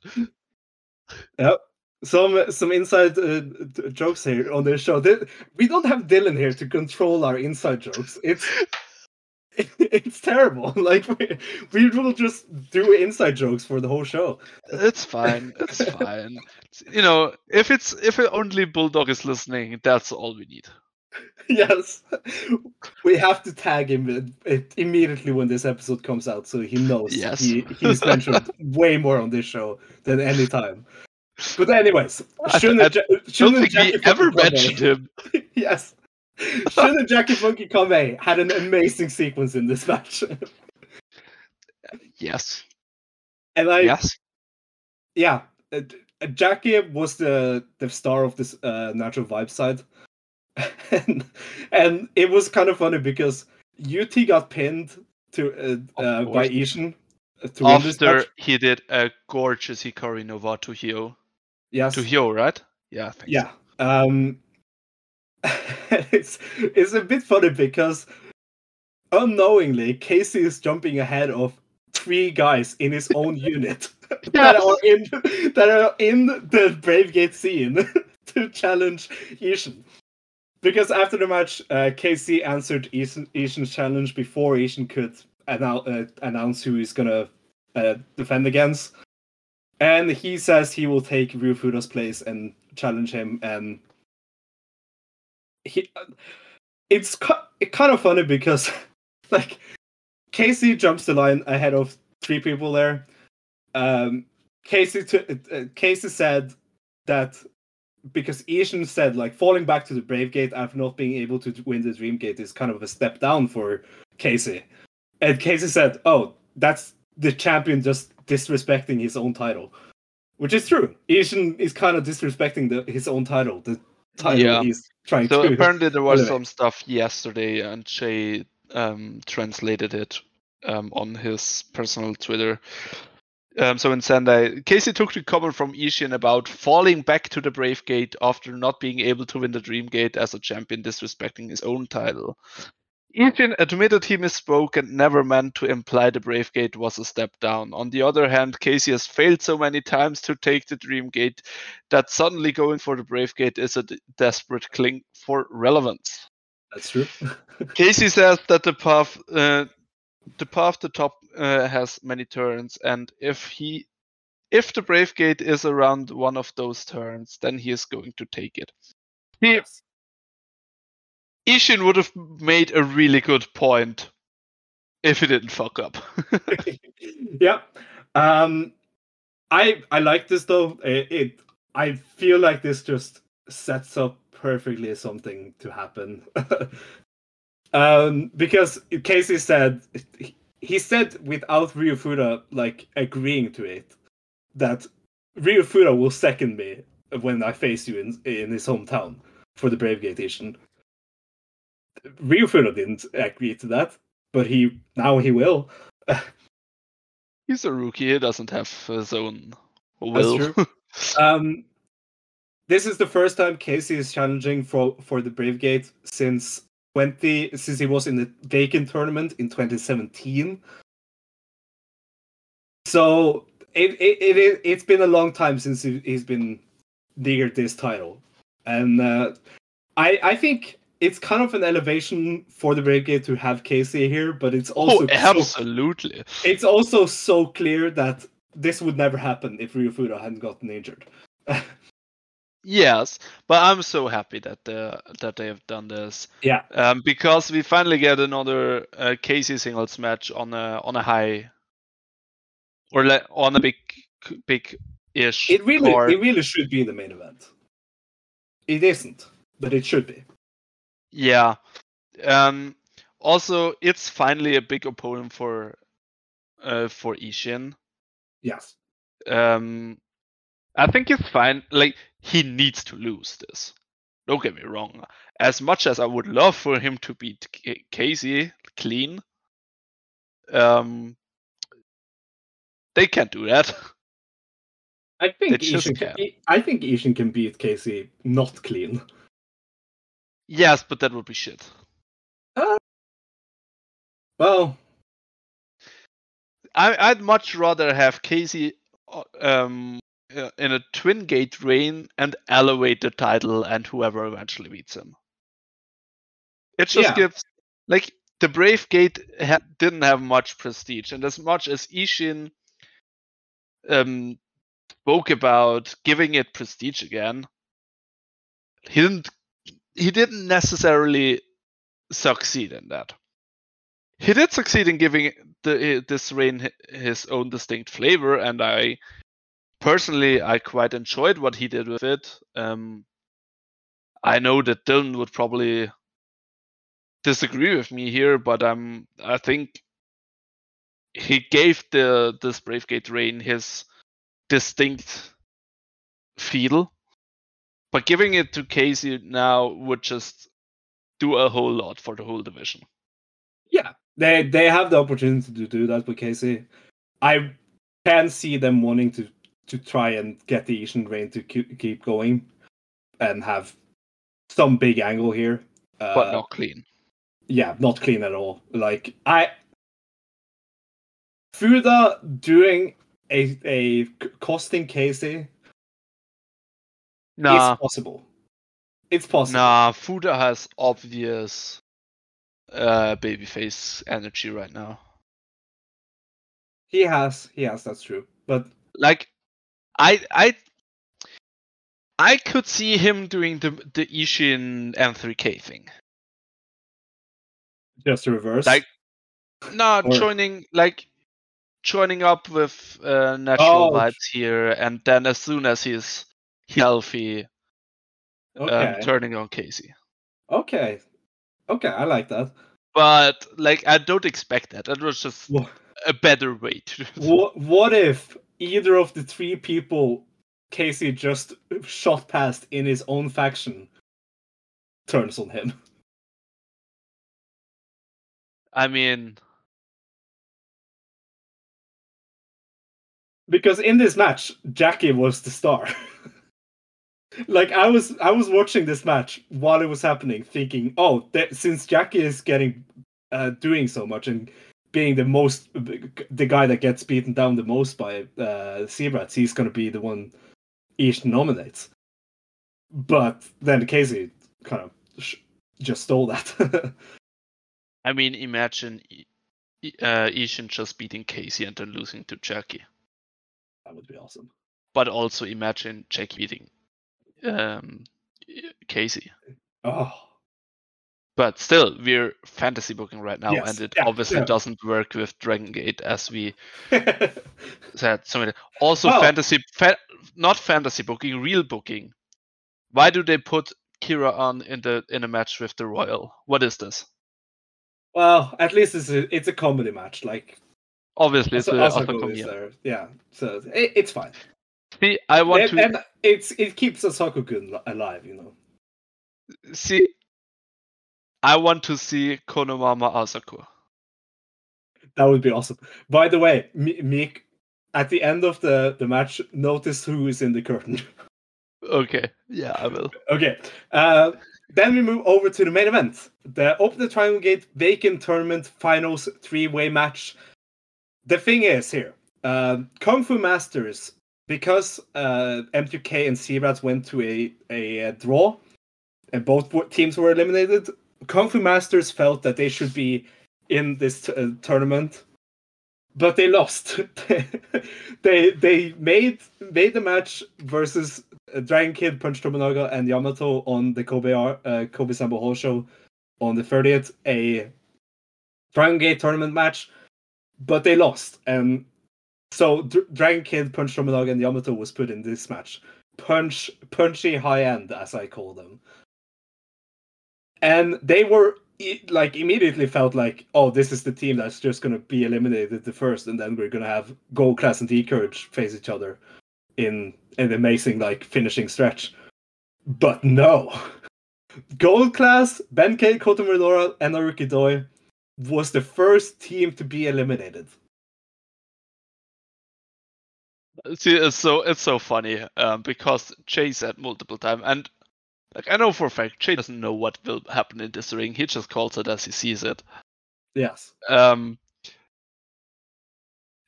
Yep. some some inside uh, jokes here on this show. We don't have Dylan here to control our inside jokes. It's it's terrible. Like we, we will just do inside jokes for the whole show. It's fine. It's fine. You know, if it's if only Bulldog is listening, that's all we need. yes, we have to tag him it, it immediately when this episode comes out, so he knows Yes. he, he's mentioned way more on this show than any time. But anyways, I- shouldn't, I Ja- don't shouldn't think Jackie we ever mentioned him. yes. Shouldn't Jackie Funky Kamei had an amazing sequence in this match, Yes. and I yes. yeah, uh, uh, Jackie was the the star of this uh, natural vibe side, and and it was kind of funny because UT got pinned to uh, uh, by. Ishin uh, to win this After he did a gorgeous Hikari Nova to Hyo. Yes, To Hyo, right? Yeah, so. yeah. Um, it's it's a bit funny because unknowingly Kzy is jumping ahead of three guys in his own unit that are in that are in the Brave Gate scene to challenge Ishin. Because after the match, uh, Kzy answered Ishin, Ishin's challenge before Ishin could annou- uh, announce who he's gonna uh, defend against. And he says he will take Ryufuda's place and challenge him. And he, it's ki- kind of funny because, like, Kzy jumps the line ahead of three people there. Um, Kzy, t- uh, Kzy said that because Ishin said like falling back to the Brave Gate after not being able to win the Dream Gate is kind of a step down for Kzy. And Kzy said, "Oh, that's the champion just disrespecting his own title," which is true. Ishin is kind of disrespecting the, his own title, the title Yeah. he's trying So to. apparently there was Anyway. some stuff yesterday, and Jay um, translated it um, on his personal Twitter. Um, so in Sendai, Kzy took the comment from Ishin about falling back to the Brave Gate after not being able to win the Dream Gate as a champion, disrespecting his own title. Ishin admitted he misspoke and never meant to imply the Brave Gate was a step down. On the other hand, Kzy has failed so many times to take the Dream Gate that suddenly going for the Brave Gate is a d- desperate cling for relevance. That's true. Kzy says that the path, uh, the path to top uh, has many turns, and if he, if the Brave Gate is around one of those turns, then he is going to take it. He, Yes. Ishin would have made a really good point if he didn't fuck up. yeah. Um, I I like this though. It, it I feel like this just sets up perfectly something to happen. um, because Kzy said he said without Ryufuda like agreeing to it that Ryufuda will second me when I face you in in his hometown for the Brave Gate Edition. Ryufuda didn't agree to that, but he now he will. He's a rookie. He doesn't have his own will. Um, this is the first time Kzy is challenging for for the Brave Gate since twenty since he was in the Vacant tournament in 2017. So it it, it it it's been a long time since he, he's been near this title, and uh, I I think it's kind of an elevation for the Brave to have Kzy here, but it's also oh, so absolutely. it's also so clear that this would never happen if Ryufuda hadn't gotten injured. Yes, but I'm so happy that uh, that they have done this. Yeah. Um, because we finally get another uh, Kzy singles match on a on a high, or le- on a big big ish. It really, it really should be the main event. It isn't, but it should be. Yeah. Um. Also, it's finally a big opponent for uh for Ishin. Yes. Um, I think it's fine. Like he needs to lose this. Don't get me wrong. As much as I would love for him to beat K- Kzy clean, um, they can't do that. I think Ishin. can. Can, I think Ishin can beat Kzy not clean. Yes, but that would be shit. Well, I, I'd much rather have Kzy uh, um uh, in a twin gate reign and elevate the title and whoever eventually beats him. It just Yeah. gives like the Brave Gate ha- didn't have much prestige, and as much as Ishin um, spoke about giving it prestige again, he didn't. He didn't necessarily succeed in that. He did succeed in giving the, uh, this reign his own distinct flavor, and I personally I quite enjoyed what he did with it. Um, I know that Dylan would probably disagree with me here, but um, I think he gave the this Bravegate reign his distinct feel. But giving it to Kzy now would just do a whole lot for the whole division. Yeah, they they have the opportunity to do that with Kzy. I can see them wanting to to try and get the Asian reign to keep, keep going and have some big angle here. Uh, But not clean. yeah, not clean at all. Like I Fuda doing a a costing Kzy Nah, is possible. It's possible. nah. Fuda has obvious uh babyface energy right now. He has, he has. That's true. But like I I I could see him doing the the Ishin M3K thing. just the reverse. Like no, Or- joining like joining up with uh, natural Oh. vibes here, and then as soon as he's healthy, okay, um, turning on Kzy. okay, okay. I like that. But like I don't expect that. That was just Wha- a better way to do it. What what if either of the three people Kzy just shot past in his own faction turns on him? I mean, Because in this match, Jackie was the star. like I was I was watching this match while it was happening, thinking, oh, that, since Jackie is getting uh, doing so much and being the most the guy that gets beaten down the most by uh Z-Brats, he's gonna be the one each nominates. But then Kzy kind of sh- just stole that. I mean, imagine uh, Ishin just beating Kzy and then losing to Jackie. that would be awesome. but also imagine Jackie beating um, Kzy. Oh, But still, we're fantasy booking right now, Yes, and it yeah, obviously yeah. doesn't work with Dragon Gate as we said. So many. Also, Well- fantasy, fa- not fantasy booking, real booking. Why do they put Kira on in the in a match with the Royal? What is this? well, at least it's a it's a comedy match. Like Obviously, it's Asa- a Asako is Yeah, so it, it's fine. See, I want and, to and it's it keeps Asako Gun alive, you know. see. I want to see Konomama Asako. That would be awesome. By the way, Meek, at the end of the the match, notice who is in the curtain. Okay, yeah, I will. okay, uh, then we move over to the main event, the Open the Triangle Gate Vacant Tournament Finals three way match. The thing is here, uh, Kung Fu Masters, because uh, M2K and Z-Brats went to a, a, uh draw, and both teams were eliminated. Kung Fu Masters felt that they should be in this t- uh, tournament, but they lost. they they made made the match versus uh, Dragon Kid, Punch Tominaga, and Yamato on the Kobe uh, Kobe Sambo show on the 30th, a Dragon Gate tournament match, but they lost. And so Dr- Dragon Kid, Punch Tominaga, and Yamato was put in this match. Punch, punchy high end, as I call them. And they were like immediately felt like, oh, this is the team that's just gonna be eliminated the first, and then we're gonna have Gold Class and D Courage face each other in an amazing like finishing stretch. But no. Gold Class, Benkei Kota Minoura, and Naruki Doi was the first team to be eliminated. See, it's so it's so funny um, because Jay said multiple times, and like I know for a fact Jay doesn't know what will happen in this ring. He just calls it as he sees it. Yes. Um,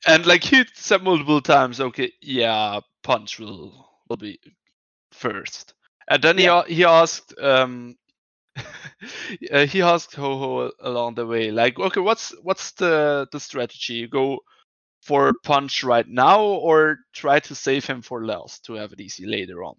and like he said multiple times, okay, yeah, Punch will will be first. And then yeah. he he asked um uh, he asked Ho Ho Lun the way, like, okay, what's what's the the strategy? You go for Punch right now, or try to save him for last to have it easy later on.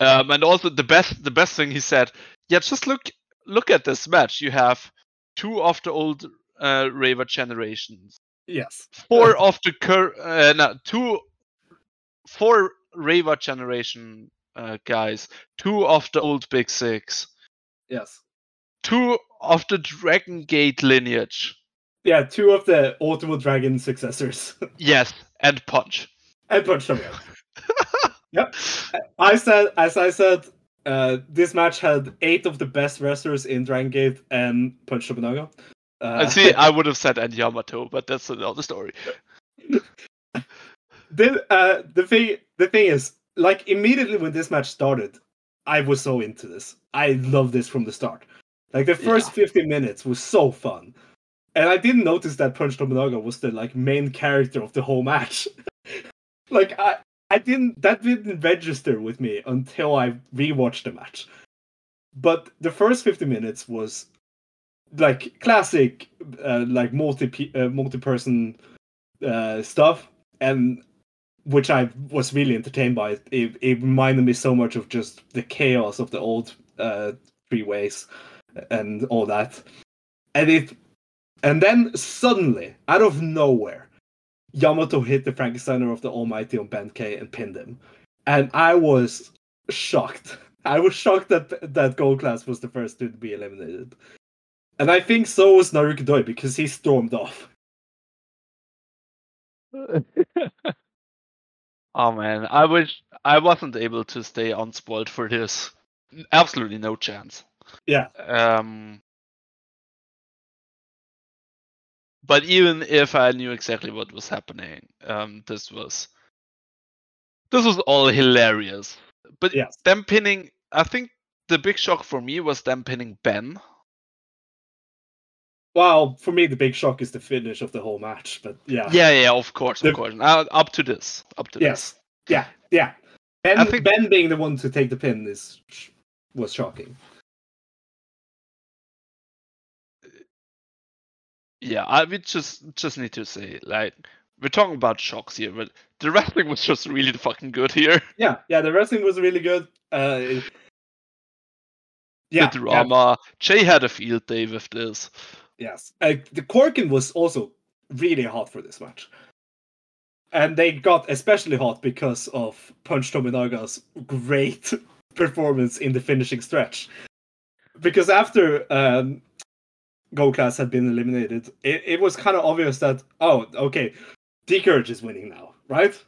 Um, and also the best the best thing he said, yeah, just look look at this match. You have two of the old uh, Reiwa generations. Yes. Four of the cur uh, no, two four Raver generation uh, guys, two of the old Big Six. Yes. Two of the Dragon Gate lineage. Yeah, two of the Ultimate Dragon successors. yes, and Punch. And Punch them yep. I said, as I said, uh, this match had eight of the best wrestlers in Dragon Gate and Punch Tominaga. Uh, see, I would have said and Yamato, but that's another story. the uh, the thing the thing is, like immediately when this match started, I was so into this. I love this from the start. Like the first yeah. 50 minutes was so fun. And I didn't notice that Punch Tominaga was the like main character of the whole match. like I I didn't that didn't register with me until I rewatched the match. But the first 50 minutes was like classic uh, like multi uh, multi person uh, stuff and which I was really entertained by. It, it reminded me so much of just the chaos of the old uh, three ways and all that. And it, and then suddenly, out of nowhere, Yamato hit the Frankensteiner of the Almighty on Ben-K and pinned him, and I was shocked. I was shocked that that Gold Class was the first to be eliminated, and I think so was Naruki Doi because he stormed off. Oh man, I wish I wasn't able to stay unspoiled for this. Absolutely no chance. Yeah. Um. But even if I knew exactly what was happening, um, this was this was all hilarious. But yes. them pinning, I think the big shock for me was them pinning Ben well, for me, the big shock is the finish of the whole match. But yeah, yeah, yeah, of course, the, of course. Uh, up to this, up to yes, this. yeah, yeah. Ben, think... Ben being the one to take the pin is was shocking. Yeah, I we just just need to say like we're talking about shocks here, but the wrestling was just really fucking good here. Yeah, yeah, the wrestling was really good. Uh, yeah, the drama. Yeah. Jay had a field day with this. Yes, uh, the Korakuen was also really hot for this match, and they got especially hot because of Punch Tominaga's great performance in the finishing stretch. Because after um, Class had been eliminated, it, it was kind of obvious that oh, okay, D'Courage is winning now, right?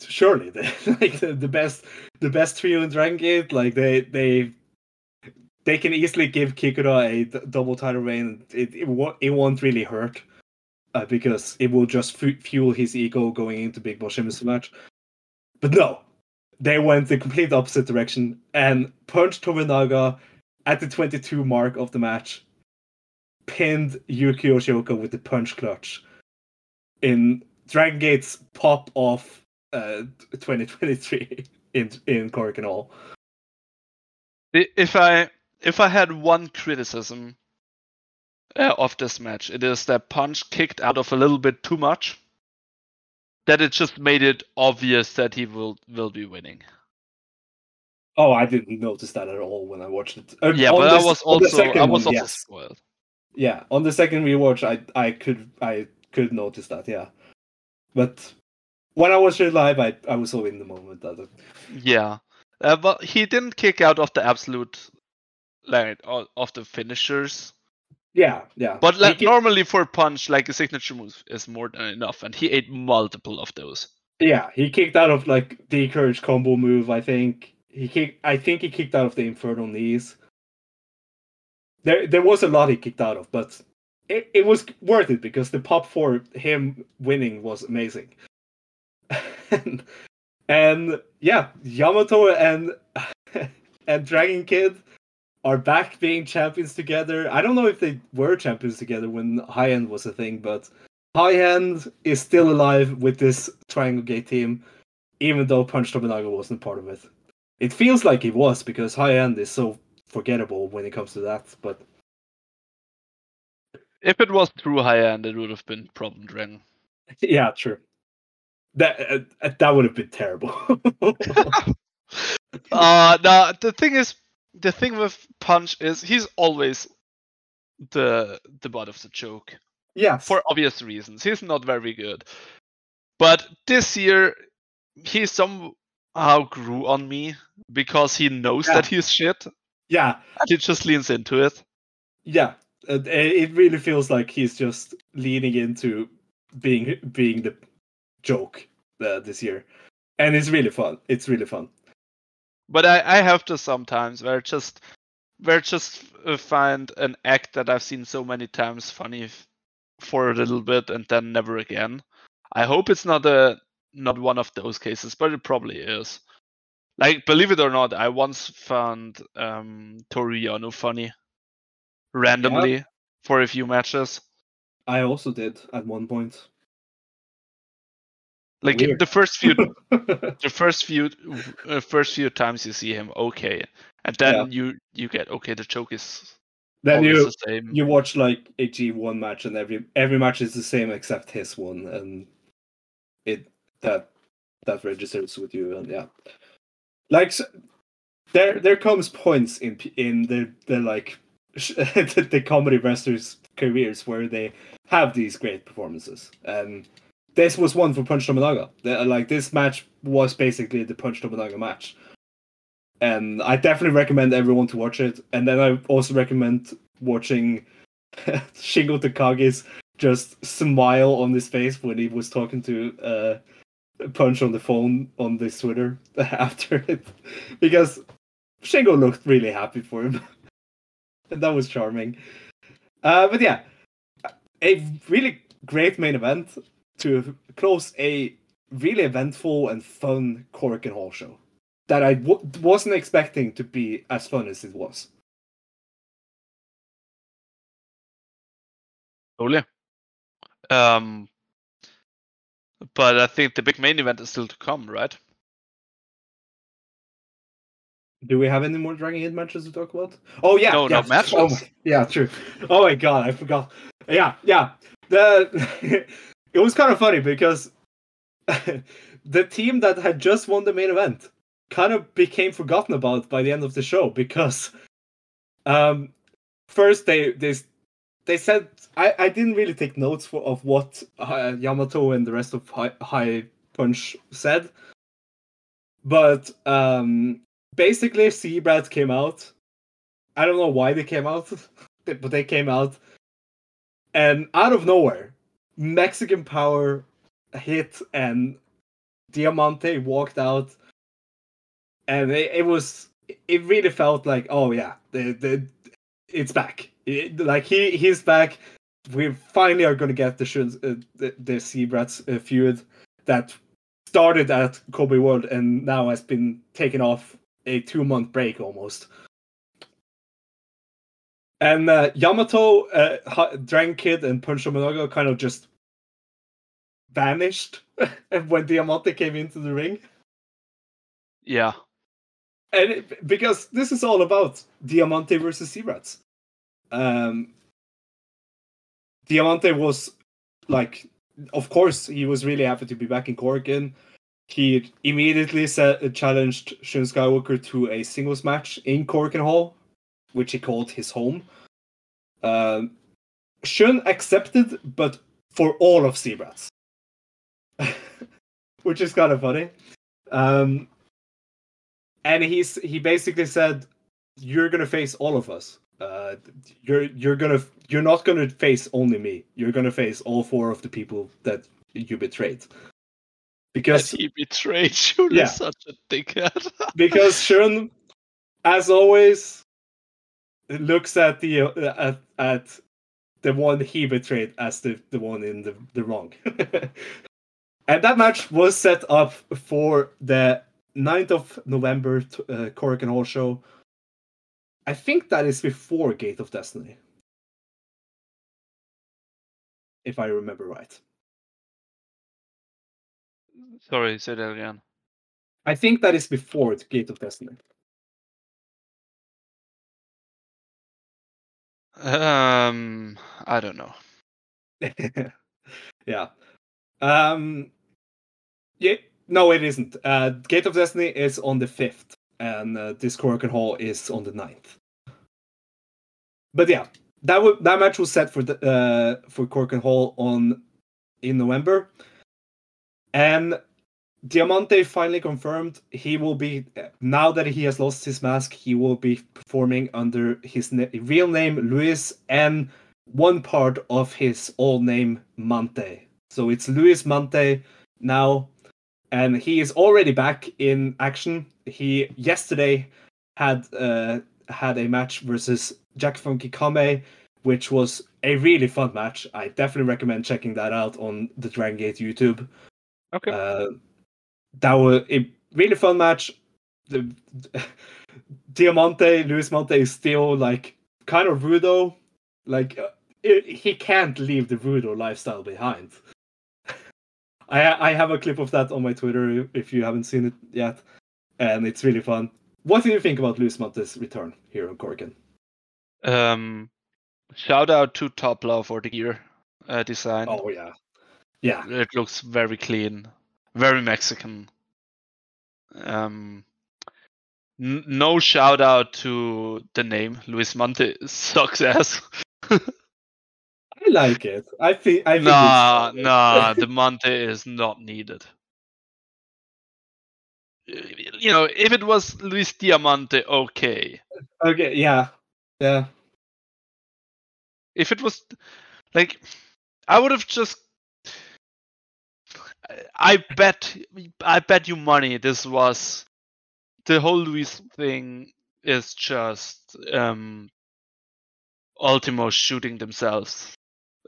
Surely, the, like the, the best, the best trio in Dragon Gate, like they they they can easily give Kikuta a d- double title reign. It, it, it, won't really hurt uh, because it will just f- fuel his ego going into Big Boss Shimizu match. But no, they went the complete opposite direction and punched Tominaga at the 22 mark of the match, pinned Yuki Yoshioka with the punch clutch in Dragon Gate's pop off uh, 2023 in in Korakuen Hall. If I if I had one criticism uh, of this match, it is that Punch kicked out of a little bit too much. That it just made it obvious that he will will be winning. Oh, I didn't notice that at all when I watched it. Uh, yeah, but I was also I was also yes. spoiled. Yeah, on the second rewatch, I I could I could notice that. Yeah, but when I watched it live, I I was so in the moment that. Yeah, uh, but he didn't kick out of the absolute like of the finishers. Yeah, yeah. But like can... normally for punch, like a signature move is more than enough, and he ate multiple of those. Yeah, he kicked out of like the courage combo move. I think he kicked. I think he kicked out of the infernal knees. There, there was a lot he kicked out of, but it, it was worth it because the pop for him winning was amazing. and, and yeah, Yamato and and Dragon Kid are back being champions together. I don't know if they were champions together when High End was a thing, but High End is still alive with this Triangle Gate team, even though Punch Tominaga wasn't part of it. It feels like he was because High End is so forgettable when it comes to that, but If it was true high end, it would have been Problem Dragon. yeah, true. That uh, that would have been terrible. uh no, the thing is the thing with Punch is he's always the the butt of the joke. yeah, For obvious reasons. He's not very good. But this year he somehow grew on me because he knows Yeah. that he's shit yeah, he just leans into it. yeah. It really feels like he's just leaning into being being the joke uh, this year, and it's really fun. It's really fun. But I, I have to sometimes where just where just uh, find an act that I've seen so many times funny for a little bit and then never again. I hope it's not a not one of those cases, but it probably is. Like believe it or not, I once found um Toru Yano funny randomly for a few matches. I also did at one point. Like Weird. the first few the first few uh, first few times you see him okay and then Yeah. you you get okay the joke is then you the same you watch like a G one match, and every every match is the same except his one, and it that that registers with you, and yeah, like s there there comes points in in the the like the, the comedy wrestlers careers where they have these great performances, and this was one for Punch Tominaga. The- uh, Like this match was basically the Punch Tominaga match. And I definitely recommend everyone to watch it. And then I also recommend watching Shingo Takagi's just smile on his face when he was talking to uh, Punch on the phone on this Twitter after it, because Shingo looked really happy for him, and that was charming. Uh, but yeah, a really great main event to close a really eventful and fun Korakuen Hall show that I w- wasn't expecting to be as fun as it was. Totally. Um, but I think the big main event is still to come, right? Do we have any more Dragon Gate matches to talk about? Oh yeah, No, yeah. not matches. Oh, yeah, true. Oh my god, I forgot. Yeah, yeah. The it was kind of funny because the team that had just won the main event kind of became forgotten about by the end of the show because um first they they they said I, I didn't really take notes for, of what uh, Yamato and the rest of High, High Punch said, but um basically Seabrad came out. I don't know why they came out, but they came out, and out of nowhere, Mexican Power hit and Diamante walked out, and it, it was it really felt like oh yeah the the it's back It- like he he's back. We finally are going to get the Shuns- uh, the the Z-Brats uh, feud that started at Kobe World and now has been taken off a two month break almost. And uh, Yamato, uh, Dragon Kid, and Punch Tominaga kind of just vanished when Diamante came into the ring. Yeah. And it, because this is all about Diamante versus Z-Brats. Um, Diamante was like, of course, he was really happy to be back in Korakuen. He immediately set, challenged Shun Skywalker to a singles match in Korakuen Hall, which he called his home. Um, Shun accepted, but for all of Z-Brats, which is kind of funny. Um, and he's he basically said, "You're gonna face all of us. Uh, you're you're gonna you're not gonna face only me. You're gonna face all four of the people that you betrayed." That Because he betrayed you. Yeah. Such a dickhead. because Shun, as always, looks at the uh, at at the one he betrayed as the the one in the the wrong. and that match was set up for the 9th of November uh, Korakuen Hall show. I think that is before Gate of Destiny. if I remember right. Sorry, say that again. I think that is before Gate of Destiny. Um, I don't know. yeah. Um. Yeah. No, it isn't. Uh, Gate of Destiny is on the fifth, and uh, this Korakuen Hall is on the 9th. But yeah, that w- that match was set for the uh for Korakuen Hall on in November, and Diamante finally confirmed he will be now that he has lost his mask. He will be performing under his na- real name, Luis, and one part of his old name, Mante. So it's Luis Mante now, and he is already back in action. He yesterday had uh, had a match versus Jack Funky Kamei, which was a really fun match. I definitely recommend checking that out on the Dragon Gate YouTube. Okay. Uh, that was a really fun match. The Diamante, Luis Mante is still like kind of rudo. Like uh, it, he can't leave the rudo lifestyle behind. I I have a clip of that on my Twitter if you haven't seen it yet, and it's really fun. What do you think about Luis Mante's return here on Korakuen? Um, shout out to Topla for the gear uh, design. Oh yeah, yeah. It looks very clean, very Mexican. Um, n- no shout out to the name Luis Mante sucks ass. I like it. I think I think nah, nah, the Mante is not needed. You know, if it was Luis Diamante, okay. okay, yeah, yeah. If it was like, I would have just. I bet, I bet you money this was the whole Luis thing is just um Ultimo shooting themselves,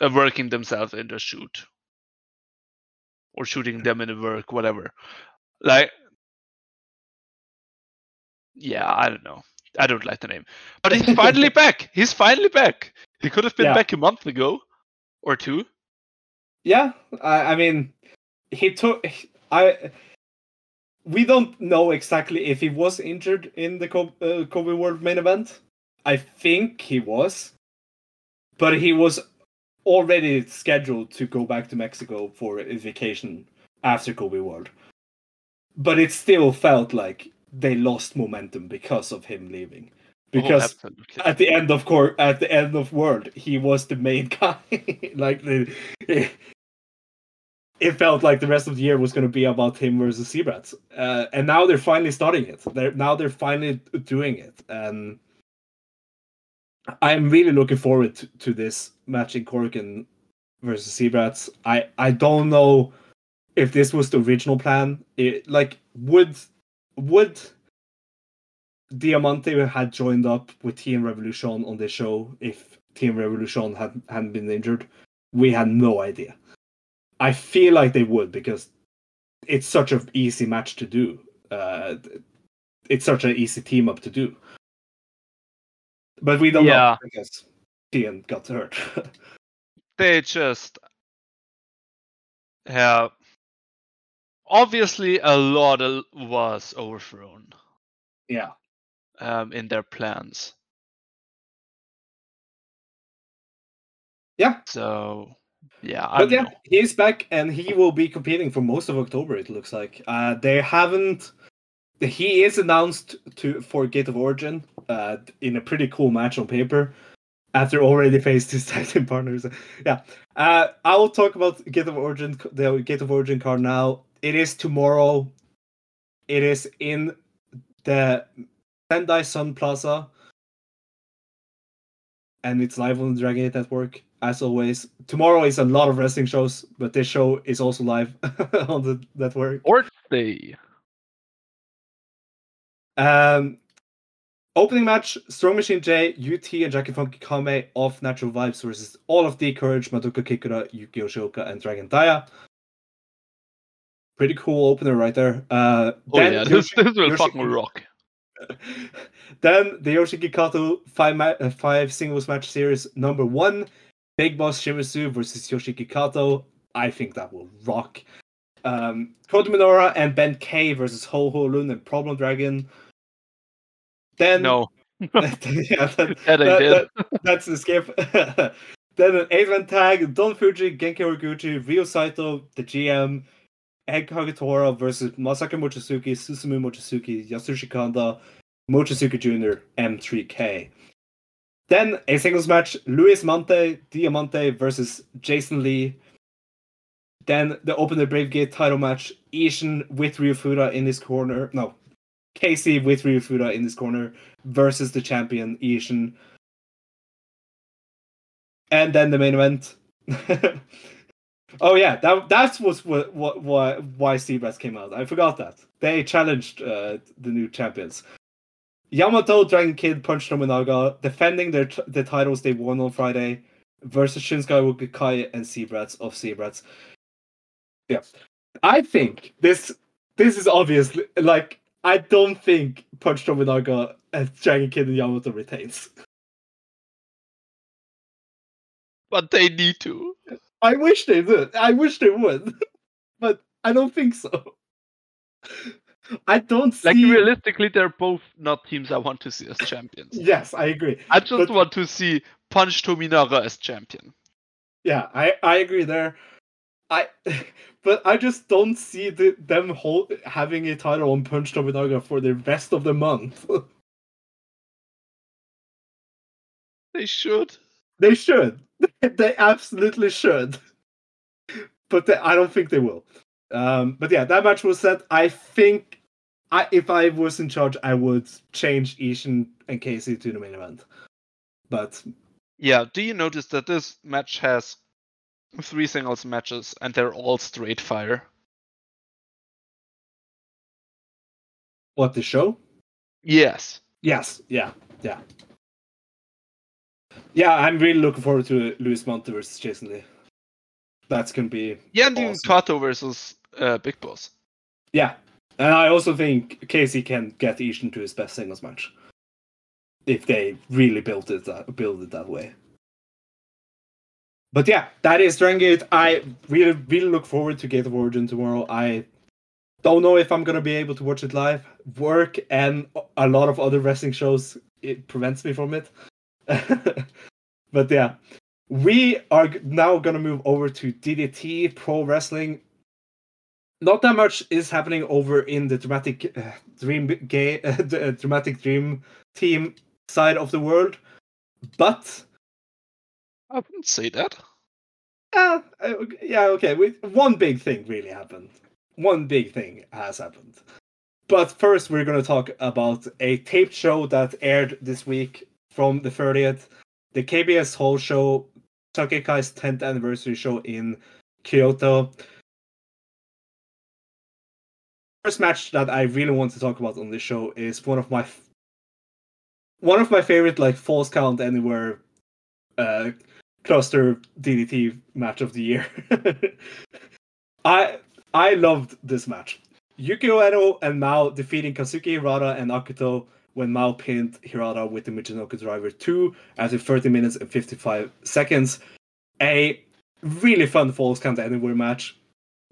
uh, working themselves in the shoot, or shooting them in the work, whatever. Like, yeah, I don't know. I don't like the name, but he's finally back. He's finally back. He could have been Yeah. back a month ago, or two. Yeah, I, I mean, he took. I. We don't know exactly if he was injured in the Kobe, uh, Kobe World main event. I think he was, but he was already scheduled to go back to Mexico for a vacation after Kobe World. But it still felt like they lost momentum because of him leaving. Because oh, at the end of court at the end of world he was the main guy like the it felt like the rest of the year was going to be about him versus Z-Brats. Uh, and now they're finally starting it they're now they're finally doing it and i'm really looking forward to, to this match in Korakuen versus Z-Brats. i i don't know if this was the original plan it like would would Diamante had joined up with Team Revolution on this show if Team Revolution had hadn't been injured. We had no idea. I feel like they would because it's such an easy match to do. Uh, it's such an easy team up to do. But we don't know Yeah. because Tian got hurt. they just have obviously a lot of- was overthrown yeah. um, in their plans. Yeah. So yeah, I But yeah, know. he's back and he will be competing for most of October. It looks like uh, they haven't. He is announced to for Gate of Origin uh, in a pretty cool match on paper. After already faced his tag team partners, yeah. Uh, I will talk about Gate of Origin, the Gate of Origin card now. It is tomorrow. It is in the Sendai Sun Plaza, and it's live on the Dragon Gate Network as always. Tomorrow is a lot of wrestling shows, but this show is also live on the network. Or they Um, opening match: Strong Machine J, UT, and Jackie Funky Kamei of Natural Vibes versus all of the Courage, Madoka Kikuta, Yuki Yoshioka, and Dragon Taya. Pretty cool opener right there. Uh, Oh yeah, this, Yoshi- this will Yoshiki- fucking rock. then the Yoshiki Kato five ma- uh, five singles match series number one Big Boss Shimizu versus Yoshiki Kato. I think that will rock. Um, Kota Minoura and Ben K versus Ho Ho Lun and Problem Dragon. Then No, yeah, that- that that- that's the skip. then an eight man tag: Don Fuji, Genki Horiguchi, Ryo Saito, the GM, Egg Kagetora versus Masaaki Mochizuki, Susumu Mochizuki, Yasushi Kanda, Mochizuki Jr., M3K. Then a singles match: Luis Mante, Diamante versus Jason Lee. Then the Open the Brave Gate title match: Ishin with Ryufuda in his corner. No, Kzy with Ryufuda in his corner versus the champion Ishin. And then the main event. oh yeah, that that was what what why why Seabass came out. I forgot that they challenged uh, the new champions. Yamato, Dragon Kid, Punch Tominaga, defending their the titles they won on Friday versus Shinsuke Wukai and Seabrats of Z-Brats. Yeah, I think this this is obviously like I don't think Punch Tominaga and Dragon Kid and Yamato retains. But they need to. I wish they would. I wish they would, but I don't think so. I don't see. Like realistically, they're both not teams I want to see as champions. Yes, I agree. I just but- want to see Punch Tominaga as champion. Yeah, I I agree there. I, but I just don't see the, them hold, having a title on Punch Tominaga for the rest of the month. They should. They should. they absolutely should. But they, I don't think they will. Um, but yeah, that match was set. I think I if I was in charge, I would change Ishin and Kzy to the main event. But Yeah, do you notice that this match has three singles matches and they're all straight fire? what the show? Yes. Yes, yeah, yeah. Yeah, I'm really looking forward to Luis Mante versus Jason Lee. That's gonna be Yeah, and even Awesome. Kato versus uh, Big Boss. yeah. And I also think Kzy can get Ishin to his best singles match. If they really built it that build it that way. But yeah, that is Dragon I really really look forward to Gate of Origin tomorrow. I don't know if I'm gonna be able to watch it live. Work and a lot of other wrestling shows it prevents me from it. but yeah, we are now gonna move over to DDT Pro Wrestling. Not that much is happening over in the dramatic uh, dream gay uh, the uh, dramatic dream team side of the world, but I wouldn't say that. uh, uh, yeah, okay. We, one big thing really happened. One big thing has happened. But first, we're going to talk about a taped show that aired this week from the 30th. The KBS Hall show, Saki Akai's 10th anniversary show in Kyoto. First match that I really want to talk about on this show is one of my f- one of my favorite like false count anywhere uh cluster DDT match of the year. I I loved this match. Yuki Ueno and Mao defeating Kazuki Hirata and Akito when Mao pinned Hirata with the Michinoku Driver 2 after 30 minutes and 55 seconds. A really fun Falls Count Anywhere match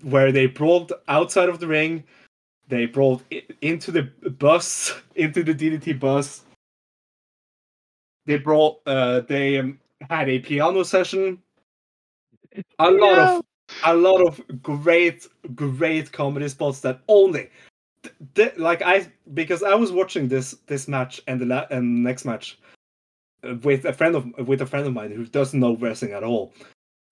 where they brawled outside of the ring, they brawled into the bus, into the DDT bus. They brought, uh, they um, had a piano session. A lot of a lot of great great comedy spots that only th- like i because i was watching this this match and the la- and next match uh, with a friend of with a friend of mine who doesn't know wrestling at all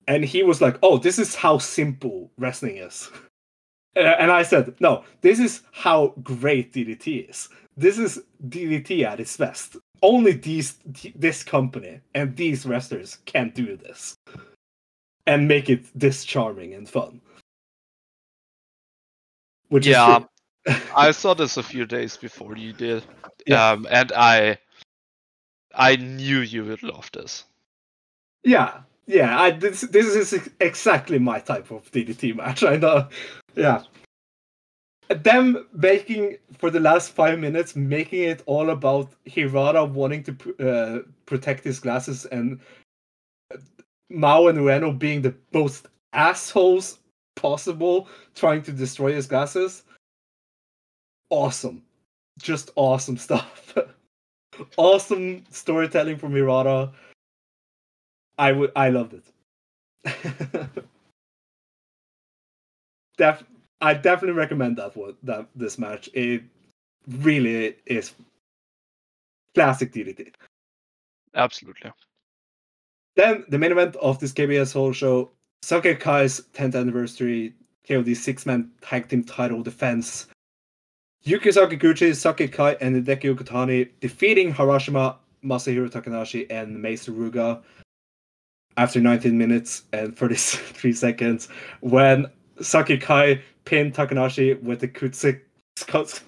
and he was like oh this is how simple wrestling is and i said no this is how great ddt is this is ddt at its best only these this company and these wrestlers can do this and make it this charming and fun. Which Yeah. I saw this a few days before you did. Yeah. Um, and I I knew you would love this. yeah, yeah. I this this is exactly my type of DDT match. I know. Yeah. Them making for the last five minutes, making it all about Hirata wanting to uh, protect his glasses and Mao and Ueno being the most assholes possible, trying to destroy his glasses. Awesome. Just awesome stuff. awesome storytelling from Hirata. I would I loved it. Def- I definitely recommend that one that this match. It really is classic DDT. Absolutely. Then the main event of this KBS Hall show, Saki Akai's 10th anniversary KOD six man tag team title defense. Yukio Sakaguchi, Saki Akai, and Hideki Okatani defeating Harashima, Masahiro Takanashi, and Mei Suruga after 19 minutes and 33 seconds when Saki Akai pinned Takanashi with the Kutsu Scots.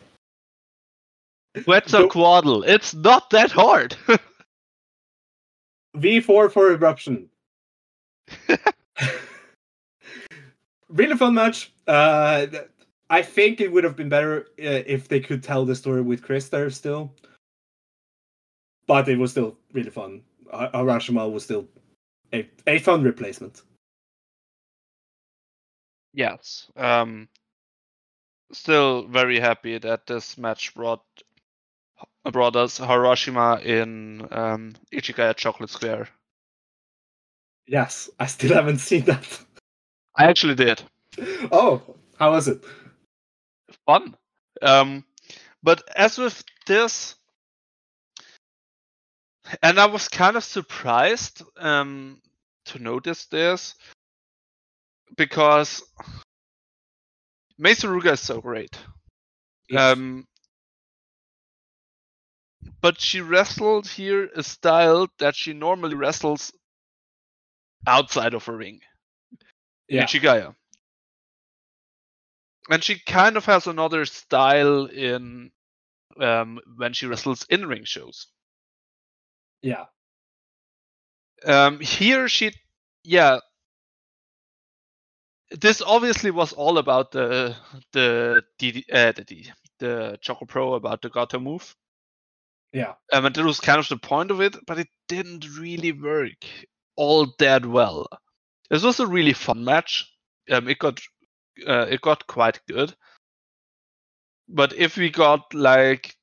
Quetzalcoatl. It's not that hard. V4 for eruption. really fun match. Uh, I think it would have been better uh, if they could tell the story with Chris there still, but it was still really fun. Harashima was still a, a fun replacement. yes. Um. Still very happy that this match brought brought us Harashima in um, Ichigaya Chocolate Square. Yes, I still haven't seen that. I actually did. oh, how was it? Fun. Um, but as with this, and I was kind of surprised um, to notice this because Mei Suruga is so great. Yes. Um, but she wrestled here a style that she normally wrestles outside of a ring. Yeah. Ichigaya. And she kind of has another style in um, when she wrestles in ring shows. yeah, Um, here she, yeah. This obviously was all about the the DD, uh, the the Choco Pro about the Gatoh Move. yeah, Um, and that was kind of the point of it, but it didn't really work all that well. This was a really fun match. Um, it got uh, it got quite good. But if we got like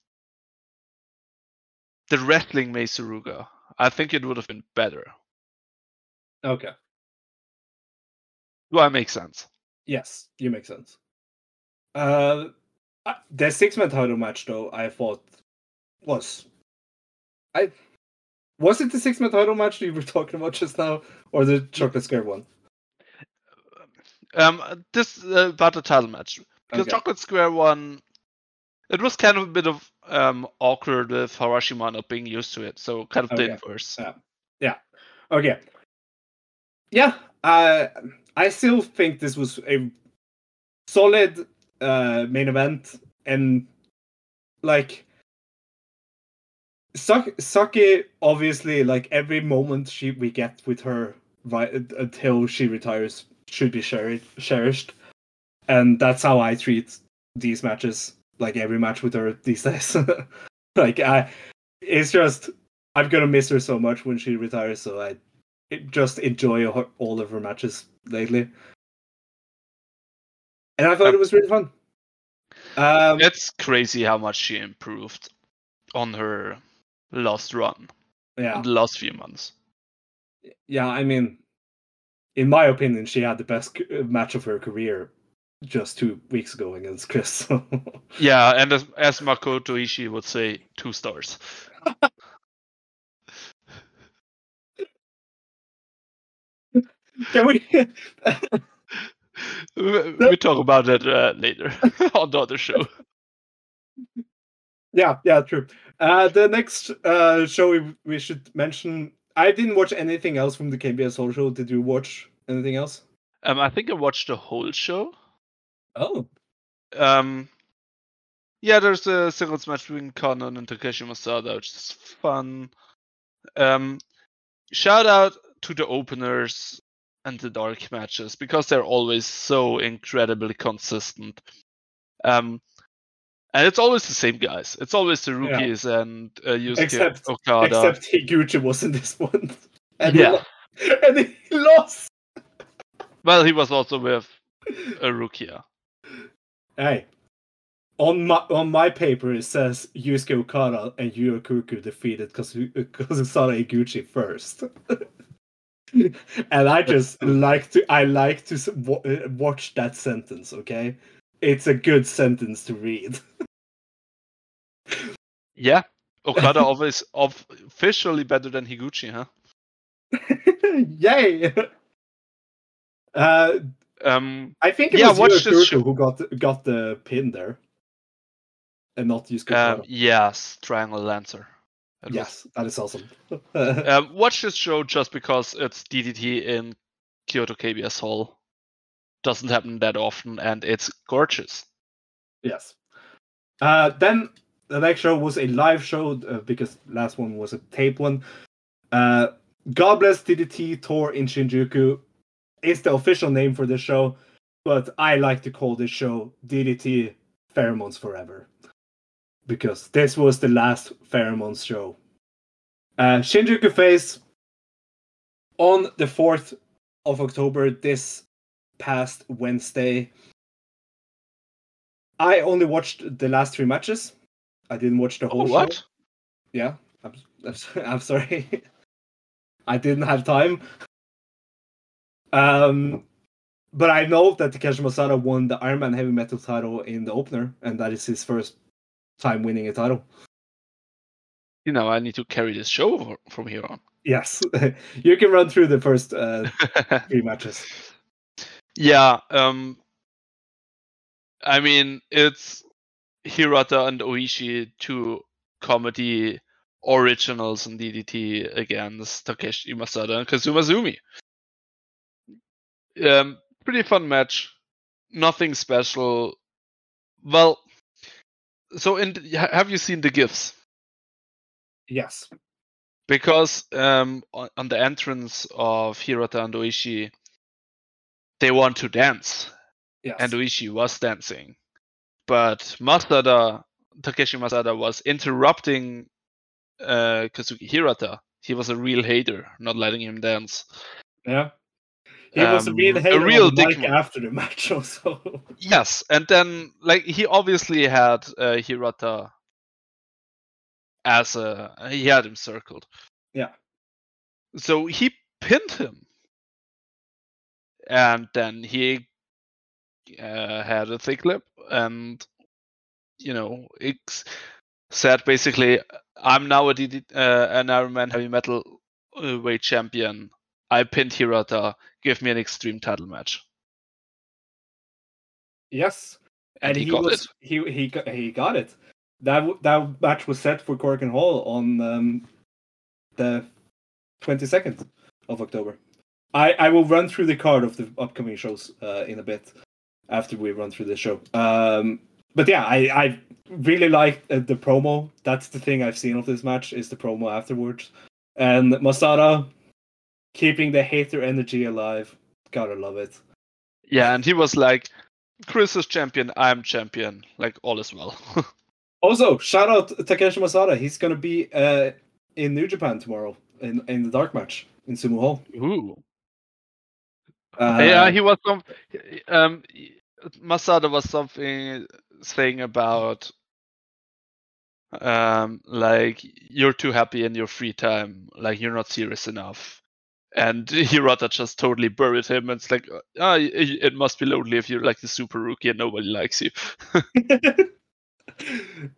the wrestling Mei Suruga, I think it would have been better. okay. Do I make sense? Yes, you make sense. Uh, uh, the six man title match though, I thought was, I was it the six man title match you were talking about just now, or the chocolate scare one? Um, this uh, about the title match because Okay. Chocolate Square one, it was kind of a bit of um awkward with Harashima not being used to it, so kind of the Okay. inverse. Yeah. Okay. Yeah. Uh, I still think this was a solid uh, main event, and like Sake, Sake obviously like every moment she we get with her right until she retires should be cherished, cherished, and that's how I treat these matches. Like every match with her these days. like I, it's just I'm gonna miss her so much when she retires. So I just enjoy her, all of her matches lately, and I thought it was really fun. Um, It's crazy how much she improved on her last run yeah, the last few months. yeah. I mean, in my opinion, she had the best uh, match of her career just two weeks ago against Chris. Yeah, and as, as Makoto Ishii would say, two stars. Can we? we we talk about that uh, later on the other show. yeah, yeah, true. Uh, the next uh, show we, we should mention. I didn't watch anything else from the KBS Hall Show. Did you watch anything else? Um, I think I watched the whole show. Oh, Um, yeah, there's a singles match between Kanon and Takeshi Masada, which is fun. Um, shout out to the openers and the dark matches because they're always so incredibly consistent. Um, and it's always the same guys. It's always the rookies and uh, Yusuke Except- Okada. except Higuchi was in this one. And Yeah. we, lo- and he lost. Well, he was also with a Rukia. Hey, on my on my paper it says Yusuke Okada and Yu Okuku defeated Kazusada Higuchi first. and I just like to I like to uh, watch that sentence. Okay, it's a good sentence to read. Yeah, Okada always officially better than Higuchi, huh? Yay! Uh, Um, I think it Yeah, was this who got got the pin there, and not Yusuke um, yes, Triangle Lancer. It was- yes, that is awesome. Um, watch this show just because it's DDT in Kyoto KBS Hall. Doesn't happen that often, and it's gorgeous. Yes. Uh, then the next show was a live show uh, because last one was a tape one. Uh, God bless DDT tour in Shinjuku is the official name for the show, but I like to call this show DDT Pheromones Forever because this was the last Pheromones show. Uh, Shinjuku Face on the 4th of October, this past Wednesday. I only watched the last three matches. I didn't watch the Oh, whole show. what? Yeah, I'm, I'm, sorry- I'm sorry. I didn't have time. Um, but I know that Takeshi Masada won the Iron Man Heavy Metal title in the opener, and that is his first time winning a title. You know, I need to carry this show from here on. Yes, you can run through the first uh, three matches. yeah. Um. I mean, it's Hirata and Oishi, two comedy originals in DDT against Takeshi Masada and Kazuma Zumi. Um, pretty fun match. Nothing special. Well, so in have you seen the gifs? Yes. because um, on, on the entrance of Hirata and Oishi, they want to dance, Yes. and Oishi was dancing, but Masada, Takeshi Masada, was interrupting uh, Kazuki Hirata. He was a real hater, not letting him dance. yeah. He was a um, real a hater real the mic dickman. after the match, also. Yes, and then like he obviously had uh, Hirata as a he had him circled. Yeah. So he pinned him, and then he uh, had a thick lip, and you know, ex- said basically, "I'm now a DD, uh, an Iron Man heavy metal uh, weight champion. I pinned Hirata. Give me an extreme title match." Yes. And he got was, He he got, he got it. That that match was set for Korakuen Hall on um, the twenty second of October. I I will run through the card of the upcoming shows uh, in a bit after we run through the show. Um, but yeah, I I really like uh, the promo. That's the thing I've seen of this match is the promo afterwards, and Masada keeping the hater energy alive. Gotta love it. Yeah, and he was like, Chris is champion, I'm champion. Like, all is well. Also, shout out Takeshi Masada. He's gonna be uh, in New Japan tomorrow in in the dark match in Sumo Hall. Ooh. Uh, yeah, he was some. Um, Masada was something saying about, um, like you're too happy in your free time, like you're not serious enough. And Hirata just totally buried him. And it's like, ah, y- y- it must be lonely if you're like the super rookie and nobody likes you.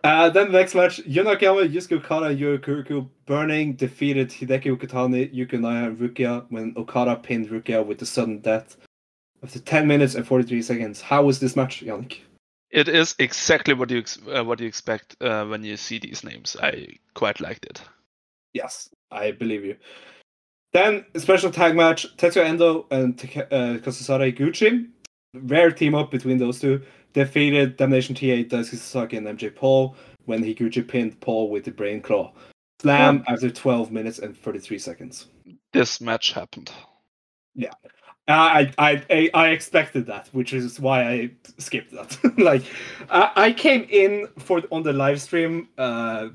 uh, then the next match, Yonakama, Yusuke Okada, Yokuriku Burning defeated Hideki Okatani, Yukinaya and Rukia when Okada pinned Rukia with the sudden death after 10 minutes and 43 seconds. How was this match, Yannick? It is exactly what you ex- uh, what you expect uh, when you see these names. I quite liked it. Yes, I believe you. Then a special tag match: Tetsuya Endo and uh, Kazusada Higuchi. Rare team up between those two. Defeated Damnation TA, Daisuke Sasaki, and MJ Paul when Higuchi pinned Paul with the Brain Claw. Slam after 12 minutes and 33 seconds. This match happened. I, I I I expected that, which is why I skipped that. like, I, I came in for on the live stream uh,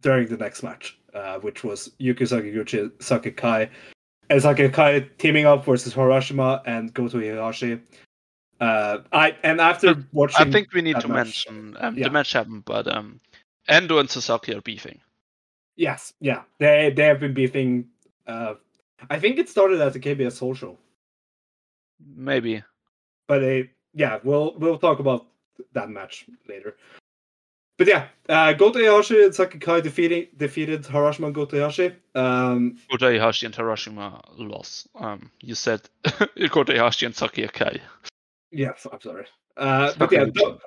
during the next match, uh, which was Yuki Sakaguchi Sakai it's like a Kai teaming up versus Harashima and Kota Ihashi. Uh, I and after watching, I think we need to match. mention um, Yeah. the match happened, but um, Endo and Sasaki are beefing. yes, yeah, they they have been beefing. Uh, I think it started at the KBS Show, Maybe. but they yeah, we'll we'll talk about that match later. But yeah, uh, Goto and Saki Kai defeating defeated Harashima and Goto. Um, Ihashi and Harashima lost. Um, you said Kota Ihashi and Saki Akai. yes, I'm sorry. Uh, but yeah, Saki the,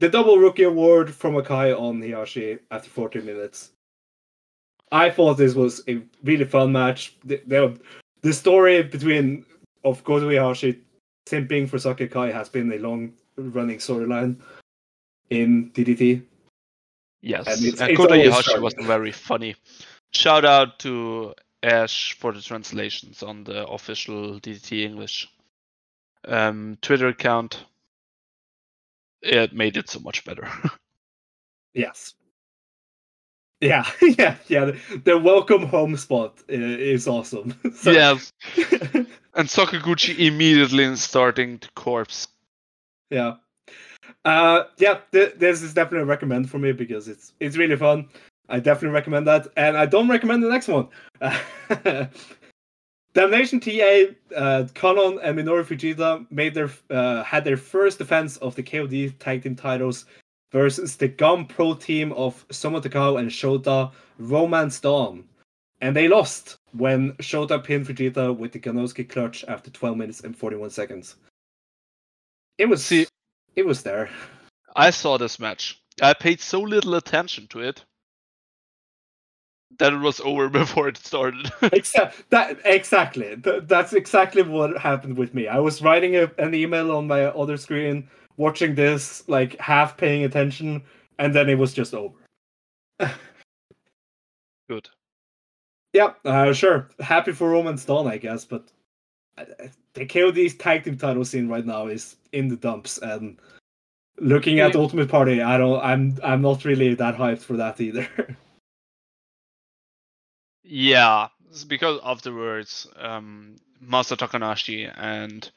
the double rookie award from Akai on Higashi after 14 minutes. I thought this was a really fun match. The, the, the story between of Kota Ihashi simping for Saki Akai has been a long running storyline in DDT. Yes, And and, it's- it's Kota always Ihashi sharp. was very funny. Shout out to Ash for the translations on the official DDT English um, Twitter account. It made it so much better. Yes. Yeah, yeah, yeah. The, the welcome home spot is awesome. So- yes, and Sakaguchi immediately starting to corpse. Yeah. Uh yeah, th- this is definitely a recommend for me because it's it's really fun. I definitely recommend that, and I don't recommend the next one. Damnation TA, uh, Kanon and Minoru Fujita made their uh, had their first defense of the KOD tag team titles versus the Gun Pro team of Soma Takao and Shota Romance Dawn, and they lost when Shota pinned Fujita with the Ganosuke clutch after 12 minutes and 41 seconds. It was See- it was there. I saw this match. I paid so little attention to it that it was over before it started. Except that exactly. Th- that's exactly what happened with me. I was writing a, an email on my other screen, watching this, like half paying attention, and then it was just over. Good. Yeah, uh, sure. Happy for Romance Dawn, I guess, but the KOD's tag team title scene right now is in the dumps, and looking at Yeah. Ultimate Party, I don't. I'm. I'm not really that hyped for that either. Yeah, it's because afterwards, um, Masa Takanashi and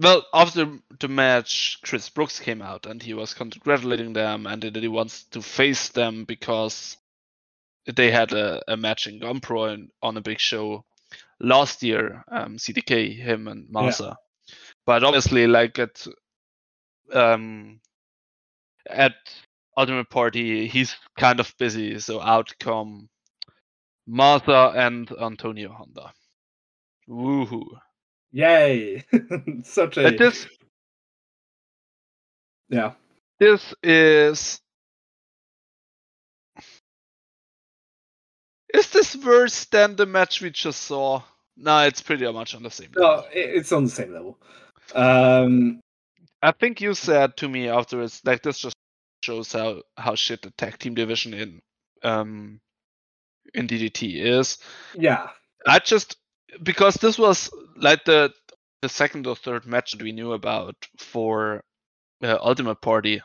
well, after the match, Chris Brooks came out and he was congratulating them and that he wants to face them because they had a, a match in Gunpro and on a big show last year. Um, CDK, him and Masa, but obviously, like at um at Ultimate Party, he's kind of busy, so out come Martha and Antonio Honda. Woohoo! Yay! Such a this yeah. this is is this worse than the match we just saw? No, it's pretty much on the same level. i- it's on the same level. Um, I think you said to me afterwards, like this just shows how how shit the tag team division in um in DDT is. yeah, I just because this was like the the second or third match that we knew about for uh, Ultimate Party,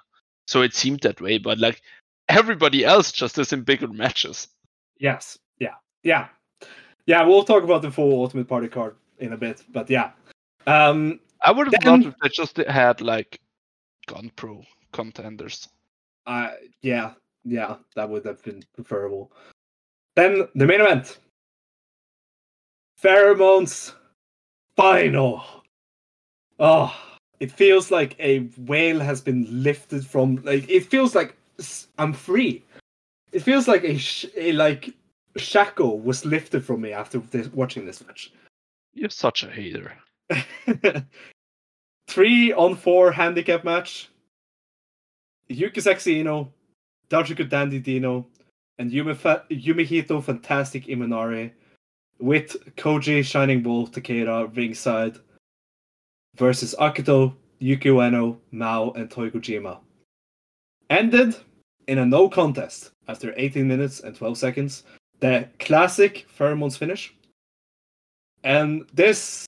so it seemed that way. But like everybody else just is in bigger matches. yes, yeah, yeah, yeah. We'll talk about the full Ultimate Party card in a bit, but yeah. Um, I would have loved if they just had like Gun Pro contenders. uh, yeah, yeah, that would have been preferable. Then the main event. Pheromones final. Oh, it feels like a whale has been lifted from like it feels like I'm free. It feels like a, sh- a like shackle was lifted from me after this, watching this match. You're such a hater. Three on four handicap match. Yuki Sexino, Daisuke Dandy Dino, and Yumi Fa- Yumehito Fantastic Imanari with Koji Shining Bull Takeda ringside versus Akito, Yuki Ueno, Mao, and Kojima. Ended in a no contest after 18 minutes and 12 seconds. The classic Pheromones finish. And this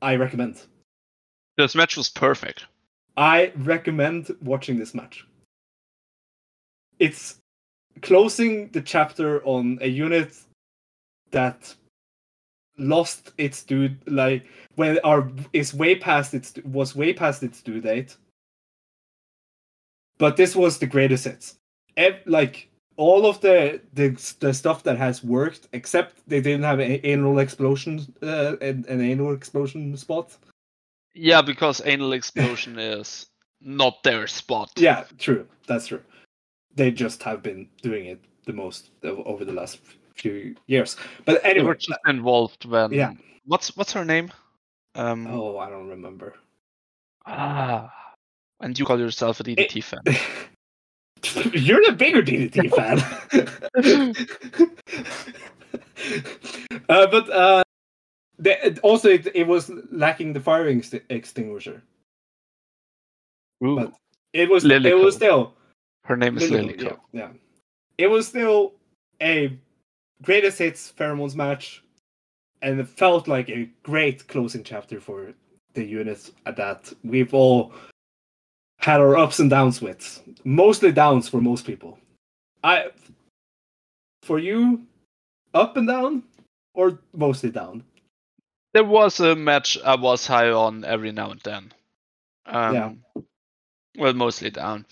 I recommend. This match was perfect. I recommend watching this match. It's closing the chapter on a unit that lost its due like when our is way past its was way past its due date. But this was the greatest hits. Ev- like all of the, the the stuff that has worked, except they didn't have an anal explosion, uh, an, an anal explosion spot. Yeah, because anal explosion is not their spot. Yeah, true. That's true. They just have been doing it the most over the last few years. But anyway, just involved when. Yeah. What's what's her name? Um. oh, I don't remember. Ah. And you call yourself a DDT fan. You're the bigger DDT fan. uh, but uh, the, also it, it was lacking the fire ex- extinguisher. Ooh, But it was Lilico. it was still her name is Lilico, Lilico. Yeah, yeah, it was still a greatest hits pheromones match, and it felt like a great closing chapter for the unit that we've all had our ups and downs with. Mostly downs for most people. I for you, up and down, or mostly down. There was a match I was high on every now and then. Um, Yeah. Well, mostly down.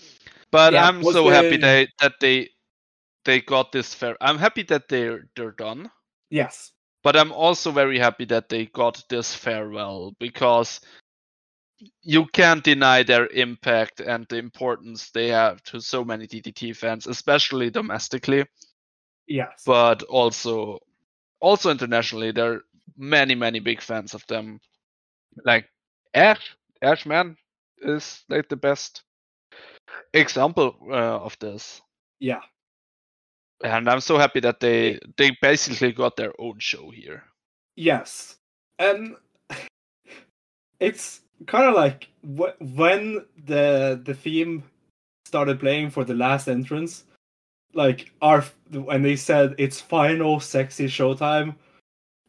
But Yeah, I'm so happy the- they that they they got this fair. I'm happy that they're they're done. Yes. But I'm also very happy that they got this farewell because you can't deny their impact and the importance they have to so many DDT fans, especially domestically, Yes. but also also internationally. There are many many big fans of them. Like Ash, Ash man is like the best example uh, of this. yeah. And I'm so happy that they they basically got their own show here. Yes, and it's kind of like wh- when the the theme started playing for the last entrance, like our when they said it's final sexy showtime.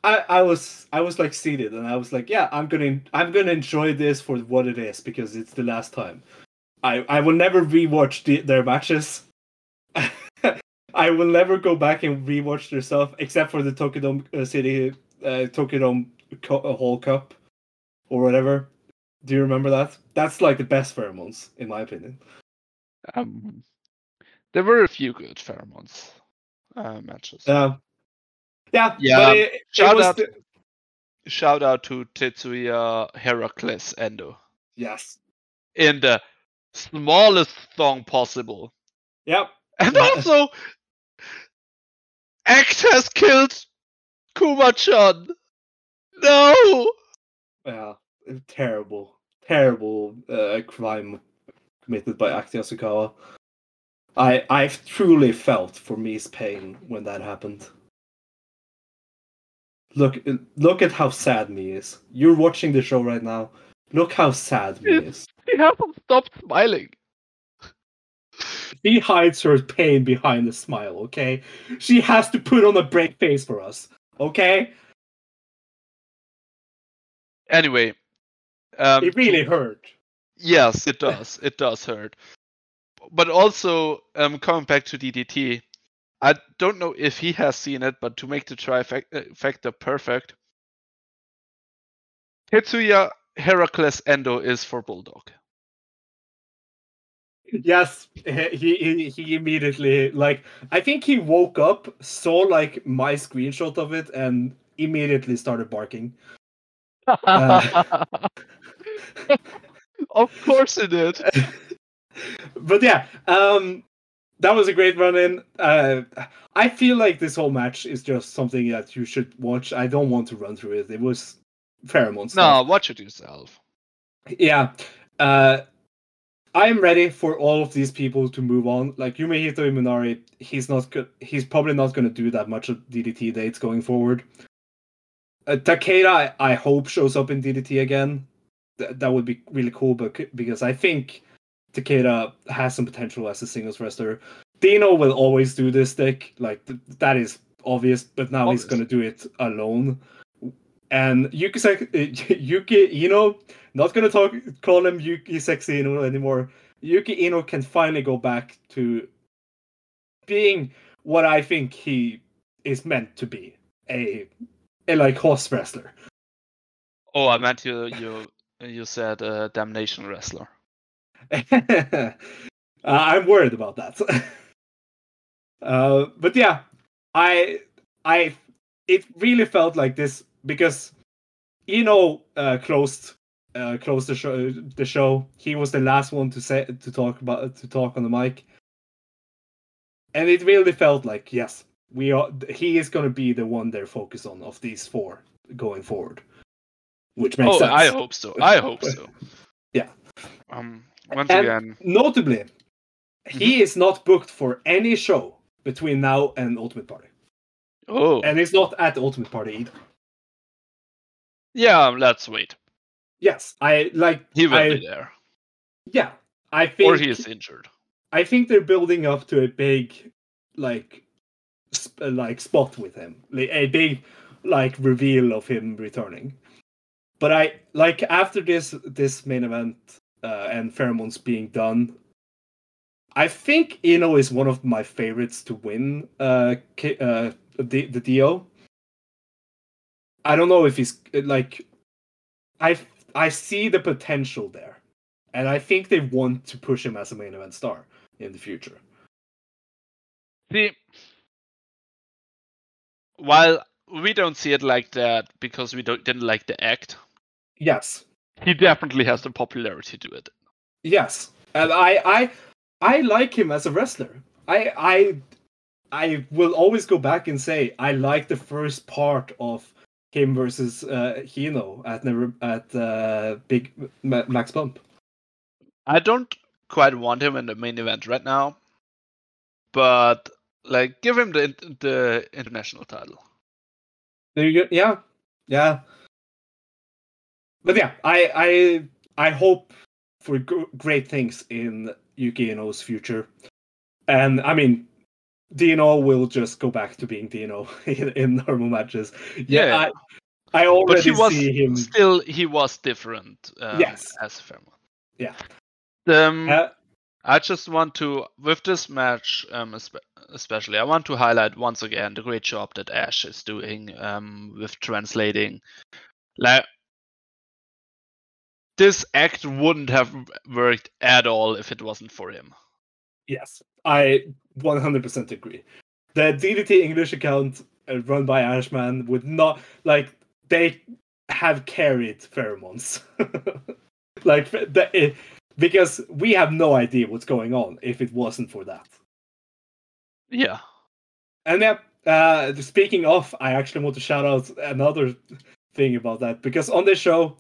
I, I was I was like seated and I was like yeah I'm gonna I'm gonna enjoy this for what it is because it's the last time. I I will never rewatch the, their matches. I will never go back and rewatch their stuff except for the Tokyo uh, City uh, Tokyo Co- uh, Hall Cup or whatever. Do you remember that? That's like the best pheromones in my opinion. Um, there were a few good pheromones uh, matches. Uh, yeah, Yeah, it, it shout was out- the- Shout out to Tetsuya Heracles Endo yes. in the smallest song possible. Yep. And also, Act has killed Kuma-chan. No! Yeah. Terrible, terrible uh, crime committed by Akira Yasukawa. I I've truly felt for Mi's pain when that happened. Look look at how sad Mi is. You're watching the show right now. Look how sad Mi is. He hasn't stopped smiling. She hides her pain behind the smile, okay? She has to put on a brave face for us, okay? Anyway, um, It really hurt. Yes, it does. it does hurt. But also, um, coming back to DDT, I don't know if he has seen it, but to make the trifecta perfect, Tetsuya Heracles Endo is for Bulldog. Yes, he, he he immediately like I think he woke up, saw like my screenshot of it, and immediately started barking. Uh. of course he did. but yeah, um, that was a great run in. Uh, I feel like this whole match is just something that you should watch. I don't want to run through it. It was pheromones. No, watch it yourself. Yeah. Uh, I am ready for all of these people to move on. Like Yumehito Imanari, he's not good. He's probably not going to do that much of DDT dates going forward. Uh, Takeda, I, I hope shows up in DDT again. Th- that would be really cool, but because I think Takeda has some potential as a singles wrestler. Dino will always do this stick, like th- that is obvious. But now he's going to do it alone. And Yuki, Yuki Ino, not gonna talk call him Yuki Sexy Ino anymore. Yuki Ino can finally go back to being what I think he is meant to be. a, a like horse wrestler. Oh, I meant you you you said uh, damnation wrestler. uh, I'm worried about that. uh, but yeah, I I it really felt like this because you know uh, closed uh, closed the show. The show. He was the last one to say to talk about to talk on the mic, and it really felt like yes, we are. He is going to be the one they're focused on of these four going forward, which makes oh, sense. I hope so. I hope so. Yeah. Um. Once And again, Notably, he is not booked for any show between now and Ultimate Party, oh and he's not at Ultimate Party either. yeah, let's wait. Yes, I like. He will I, be there, Yeah, I think. or he is injured. I think they're building up to a big, like, sp- like spot with him, like, a big, like reveal of him returning. But I like after this this main event uh, and pheromones being done. I think Iino is one of my favorites to win uh, K- uh the the DO. I don't know if he's like, I I see the potential there, and I think they want to push him as a main event star in the future. See, while we don't see it like that because we don't didn't like the act, Yes, he definitely has the popularity to it. yes, and I I I like him as a wrestler. I I I will always go back and say I like the first part of him versus uh, Hino at never at uh, Big Max Bump. I don't quite want him in the main event right now, but like give him the the international title. There you go. Yeah, yeah. But yeah, I I I hope for great things in Yuki Iino's future, and I mean, Dino will just go back to being Dino in, in normal matches. Yeah, Yeah. I, I But already he was see him. still he was different. Um, Yes. as a Fairmont. Yeah. Um, Uh, I just want to, with this match, um, especially, I want to highlight once again the great job that Ash is doing um, with translating. Like, this act wouldn't have worked at all if it wasn't for him. Yes, I 100% agree. The DDT English account uh, run by Ashman would not like they have carried pheromones, like the, eh, because we have no idea what's going on if it wasn't for that. Yeah. And yeah, uh, speaking of, I actually want to shout out another thing about that because on this show,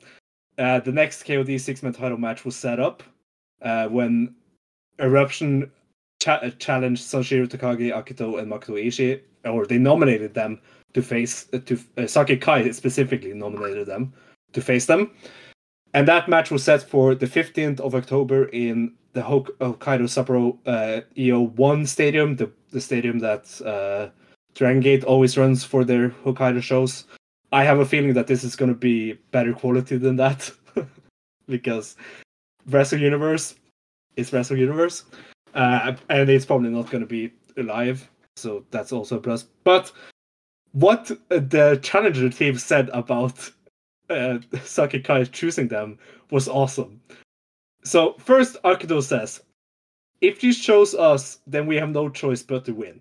uh, the next KOD six man title match was set up uh, when Eruption cha- challenged Sanshiro Takagi, Akito, and Makoto Ishii, or they nominated them to face uh, to uh, Saki Akai specifically nominated them to face them, and that match was set for the fifteenth of October in the Hok- Hokkaido Sapporo uh, EO One Stadium, the the stadium that uh, Dragon Gate always runs for their Hokkaido shows. I have a feeling that this is going to be better quality than that because Wrestle Universe is Wrestle Universe, uh, and it's probably not going to be live, so that's also a plus. But what the Challenger team said about uh, choosing them was awesome. So first, Akito says, "If she chose us, then we have no choice but to win."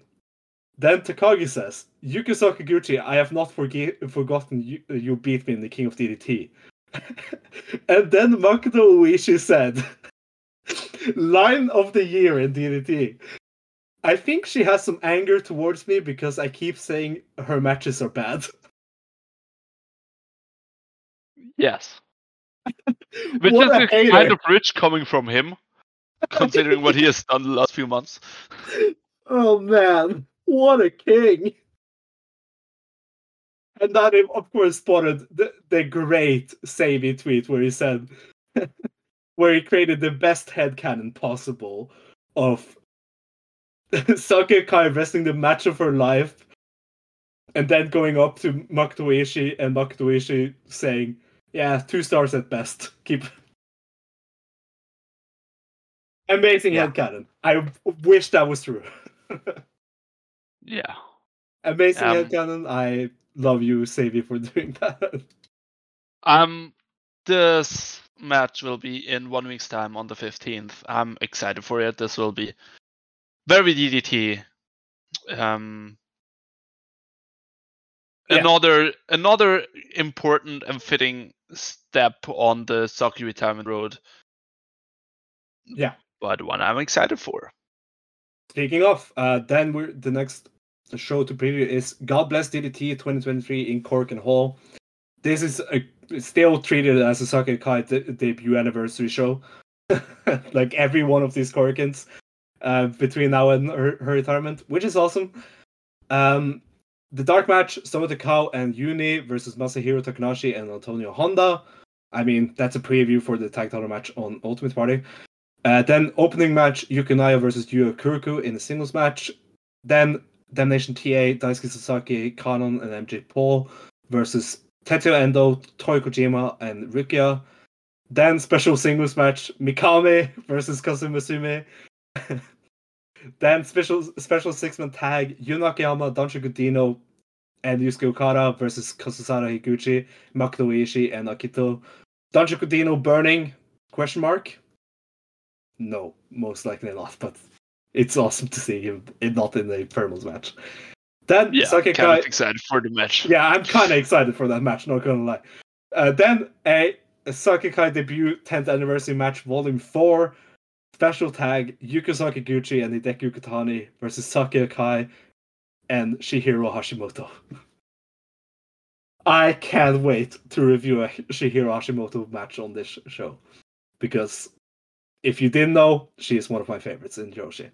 Then Takagi says, Yukio Sakaguchi, I have not forge- forgotten you, you beat me in the King of DDT. and then Makoto Ishii said, Line of the year in DDT. I think she has some anger towards me because I keep saying her matches are bad. Yes. Which What a is hater. kind of rich coming from him, considering what he has done the last few months. Oh man, what a king! And that, of course, spotted the, the great Savvy tweet where he said, where he created the best headcanon possible of Saki Akai wrestling the match of her life, and then going up to Makoto Ishii and Makoto Ishii saying, "Yeah, two stars at best. Keep." Amazing Yeah. headcanon. I wish that was true. Yeah. Amazing Um, headcanon. I love you, Savvy, for doing that. Um, this match will be in one week's time on the 15th. I'm excited for it. This will be very DDT. Um, Yeah. another another important and fitting step on the Saki retirement road. Yeah. But one I'm excited for. Speaking of, uh, then we're the next show to preview is God Bless DDT 2023 in Korakuen Hall. This is a, still treated as a Saki Akai de- debut anniversary show, like every one of these Korakuens uh, between now and her, her retirement, which is awesome. Um, the dark match: Soma Takao and Yuni versus Masahiro Takanashi and Antonio Honda. I mean, that's a preview for the tag title match on Ultimate Party. Uh, then opening match Yukinaya versus Yu Kuruku in a singles match. Then Damnation TA, Daisuke Sasaki, Kanon, and MJ Paul versus Tetsuya Endo, Toy Kojima, and Rukia. Then special singles match Mikame versus Kazuma then special special six man tag Jun Akiyama, Danshoku Dino, and Yusuke Okada versus Kazusada Higuchi, Makoto Ishii, and Akito. Danshoku Dino burning? Question mark. No, most likely not, but it's awesome to see him not in a Thermals match. Then Yeah, Sake kind Kai, of excited for the match. yeah, I'm kind of excited for that match, not gonna lie. Uh, then a, a Saki Akai debut 10th anniversary match, Volume 4, special tag Yukio Sakaguchi and Hideki Okatani versus Saki Akai and Chihiro Hashimoto. I can't wait to review a Chihiro Hashimoto match on this show because if you didn't know, she is one of my favorites in Joshi.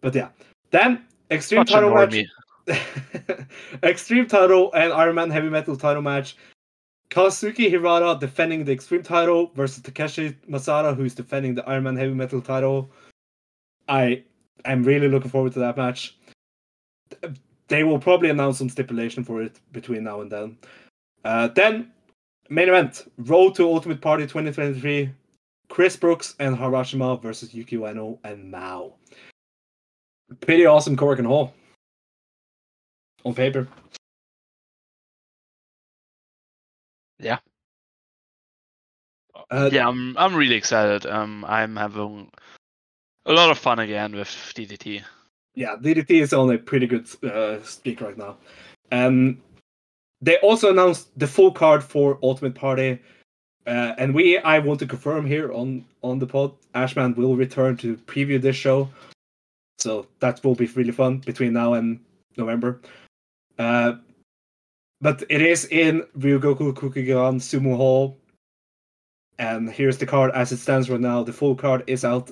But yeah, then Extreme Such title match. Extreme title and Iron Man Heavy Metal title match. Kazuki Hirata defending the Extreme title versus Takeshi Masada, who's defending the Iron Man Heavy Metal title. I am really looking forward to that match. They will probably announce some stipulation for it between now and then. Uh, then, main event Road to Ultimate Party 2023. Chris Brooks and Harashima versus Yuki Ueno and Mao. Pretty awesome Korakuen Hall on paper. Yeah. Uh, yeah, I'm I'm really excited. Um, I'm having a lot of fun again with DDT. yeah, DDT is on a pretty good uh, streak right now. Um, they also announced the full card for Ultimate Party, uh, and we I want to confirm here on on the pod, Ashman will return to preview this show, so that will be really fun between now and November. Uh, but it is in Ryogoku Kokugikan Sumo Hall, and here's the card as it stands right now. The full card is out.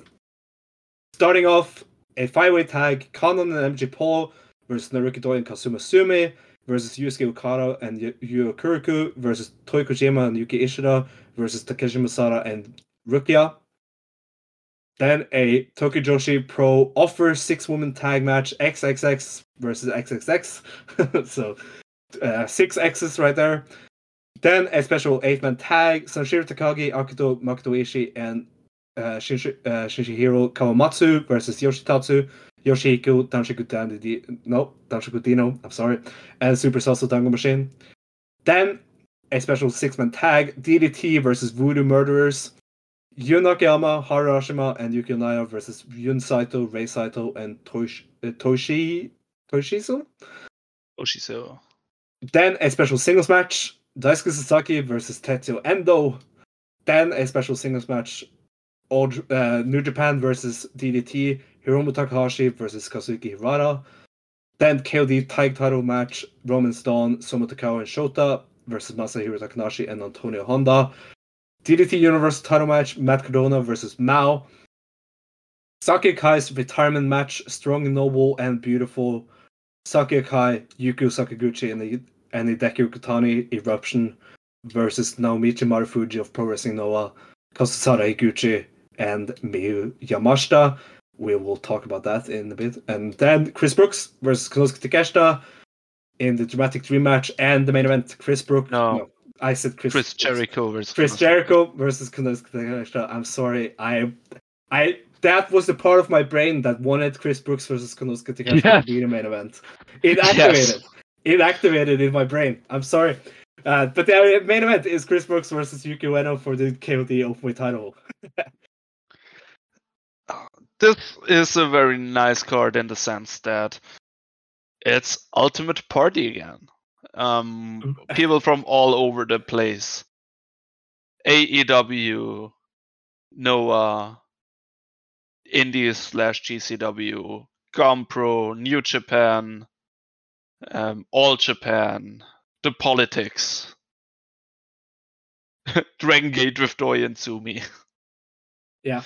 Starting off, a five-way tag: Kanon and MJ Paul versus Naruki Doi and Kazuma Sumi versus Yusuke Okada and Yu Yu Kuriku versus Toi Kojima and Yuki Ishida versus Takeshi Masada and Rukia. Then a Tokyo Joshi Pro offer six-woman tag match: XXX versus XXX. so uh, six X's right there. Then a special eight-man tag: Sanshiro Takagi, Akito Makoto Ishii, and uh, uh, Kawamatsu versus Yoshitatsu, Yoshihiko, Danshiku Dandi, no, Danshiku Dino, I'm sorry, and Super Sasadango Machine. Then a special six-man tag: DDT versus Voodoo Murderers. Jun Akiyama, Haru and Yuki Naya versus Jun Saito, Rei Saito, and Tosh- uh, Toshi Toshizo. Then a special singles match: Daisuke Sasaki versus Tetsuya Endo. Then a special singles match: All uh, New Japan versus DDT. Hiromu Takahashi versus Kazuki Hirata. Then KOD tag title match: Roman Stone, Soma Takao, and Shota versus Masahiro Takanashi and Antonio Honda. DDT Universal title match: Matt Cardona versus Mao. Saki Akai's retirement match: Strong Noble and Beautiful. Sake Kai, Yuko Sakaguchi, and the and Hideki Okatani Eruption versus Naomichi Marufuji of Pro Wrestling Noah, Kazusada Higuchi, and Miyu Yamashita. We will talk about that in a bit. And then Chris Brooks versus Konosuke Takeshita in the dramatic dream match and the main event. Chris Brooks. No. I said Chris. Chris Jericho versus Chris Jericho versus Konosuke Takeshita. I'm sorry. I, I that was the part of my brain that wanted Chris Brooks versus Konosuke Takeshita Yeah. to be the main event. It activated. Yes. It activated. in my brain. I'm sorry. Uh, but the main event is Chris Brooks versus Yuki Ueno for the KOD Openweight title. this is a very nice card in the sense that it's ultimate party again. Um, people from all over the place. AEW, Noah, Indies slash GCW, Gompro, New Japan, um, All Japan, the politics, Dragon Gate with Doi and Sumi. Yeah.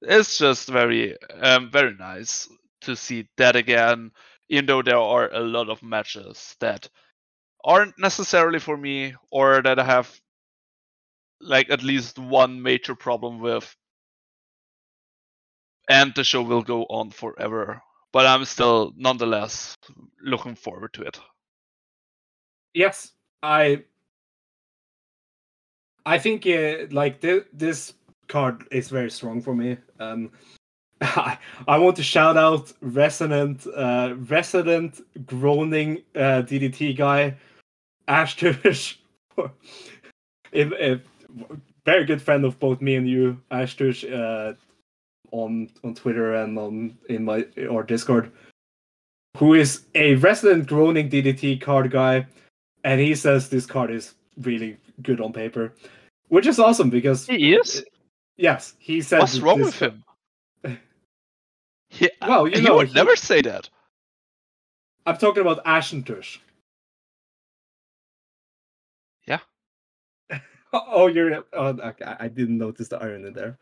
It's just very, um, very nice to see that again, even though there are a lot of matches that aren't necessarily for me or that I have like at least one major problem with. And the show will go on forever. But I'm still nonetheless looking forward to it. Yes, I I think uh, like th- this card is very strong for me. Um, I, I want to shout out resident uh, resident groaning uh, DDT guy, Ashtush. if, if very good friend of both me and you, Ashtush, uh, on on Twitter and on in my or Discord, who is a resident groaning DDT card guy, and he says this card is really good on paper, which is awesome because he is. Yes, he said. What's wrong with him? Yeah, well, you know, would he- never say that. I'm talking about Ashentush. Yeah. oh, you're. Oh, okay, I didn't notice the irony there.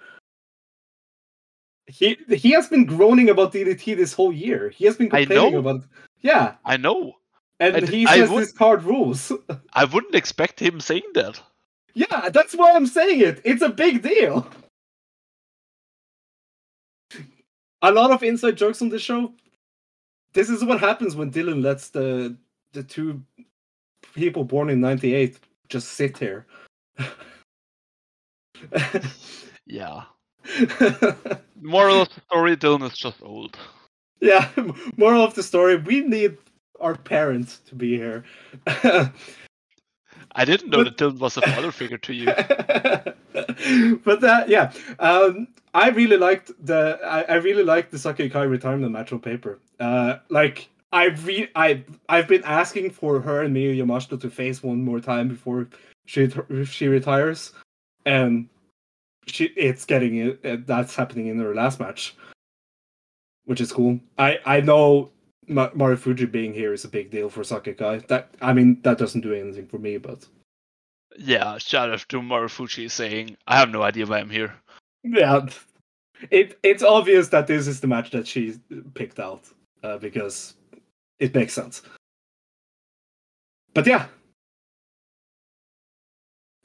He he has been groaning about DDT this whole year. He has been complaining about. Yeah, I know. and I d- he says would- this card rules. I wouldn't expect him saying that. yeah, that's why I'm saying it. It's a big deal. A lot of inside jokes on this show. This is what happens when Dylan lets the the two people born in '98 just sit here. Yeah. Moral of the story: Dylan is just old. yeah. Moral of the story: We need our parents to be here. I didn't know But- that Dylan was a father figure to you. but that yeah um i really liked the i, I really liked the Saki Akai retirement match on paper. Uh like i re i i've been asking for her and Miyu yamashita to face one more time before she she retires. And she it's getting it that's happening in her last match which is cool. I i know Ma- Marufuji being here is a big deal for Saki Akai that i mean that doesn't do anything for me but Yeah, shout out to Marufuji saying, "I have no idea why I'm here." Yeah, it it's obvious that this is the match that she picked out uh, because it makes sense. But yeah,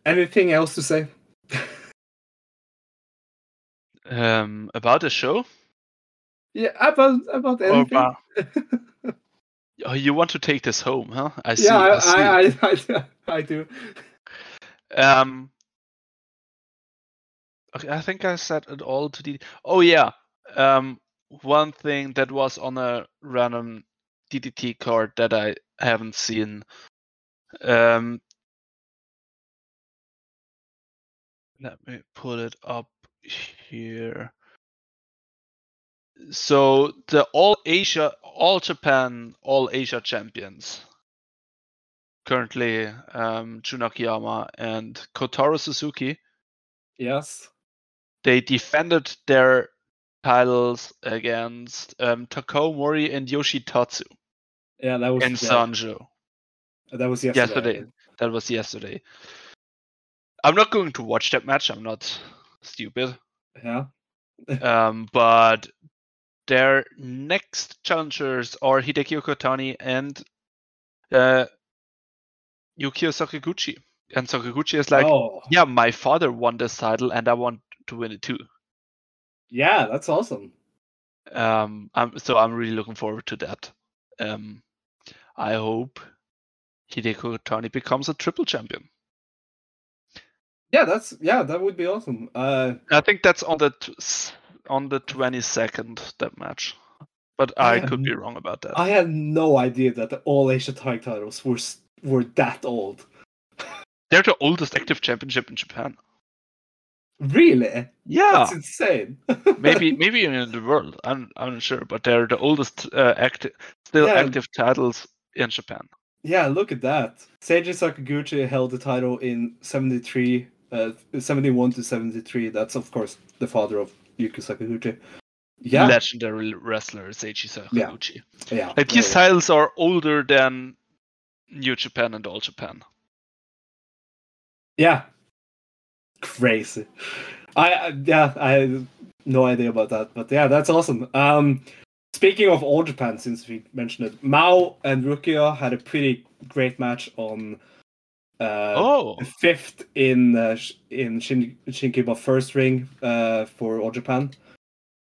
anything else to say? Um, about the show? Yeah, about about Or anything. Oh, you want to take this home, huh? I see. yeah, I, see. I, I, I, I do. Um, okay, I think I said it all to the. Oh yeah. Um, one thing that was on a random DDT card that I haven't seen. Um, let me put it up here. So the All Asia, All Japan, All Asia champions currently um, Jun Akiyama and Kotaro Suzuki. Yes. They defended their titles against um, Takao Omori and Yoshitatsu Yeah, that was in yeah, Sanjo. That was yesterday. Yesterday. That was yesterday. I'm not going to watch that match. I'm not stupid. Yeah. Um, but their next challengers are Hideki Okatani and uh, Yukio Sakaguchi. And Sakaguchi is like, oh, yeah, my father won this title and I want to win it too. yeah, that's awesome. Um, I'm, so I'm really looking forward to that. Um, I hope Hideki Okatani becomes a triple champion. Yeah, that's yeah, that would be awesome. Uh, I think that's on the t- on the 22nd that match. but I I could be wrong about that. I had no idea that the all Asia tag titles were were that old. They're the oldest active championship in Japan. Really? Yeah, That's insane. maybe maybe even in the world. I'm I'm not sure, but they're the oldest uh, active, still Yeah. active titles in Japan. Yeah, look at that. Seiji Sakaguchi held the title in 73, uh, 71 to 73. That's, of course, the father of Yukio Sakaguchi. Yeah. Legendary wrestler Seiji Sakaguchi. yeah. Like these yeah, titles are older than New Japan and All Japan. yeah. Crazy. I, I, yeah, I had no idea about that. But yeah, that's awesome. Um, speaking of All Japan, since we mentioned it, Mao and Rukia had a pretty great match on uh, oh, fifth in uh, in Shin- Shinkiba first ring uh, for All Japan.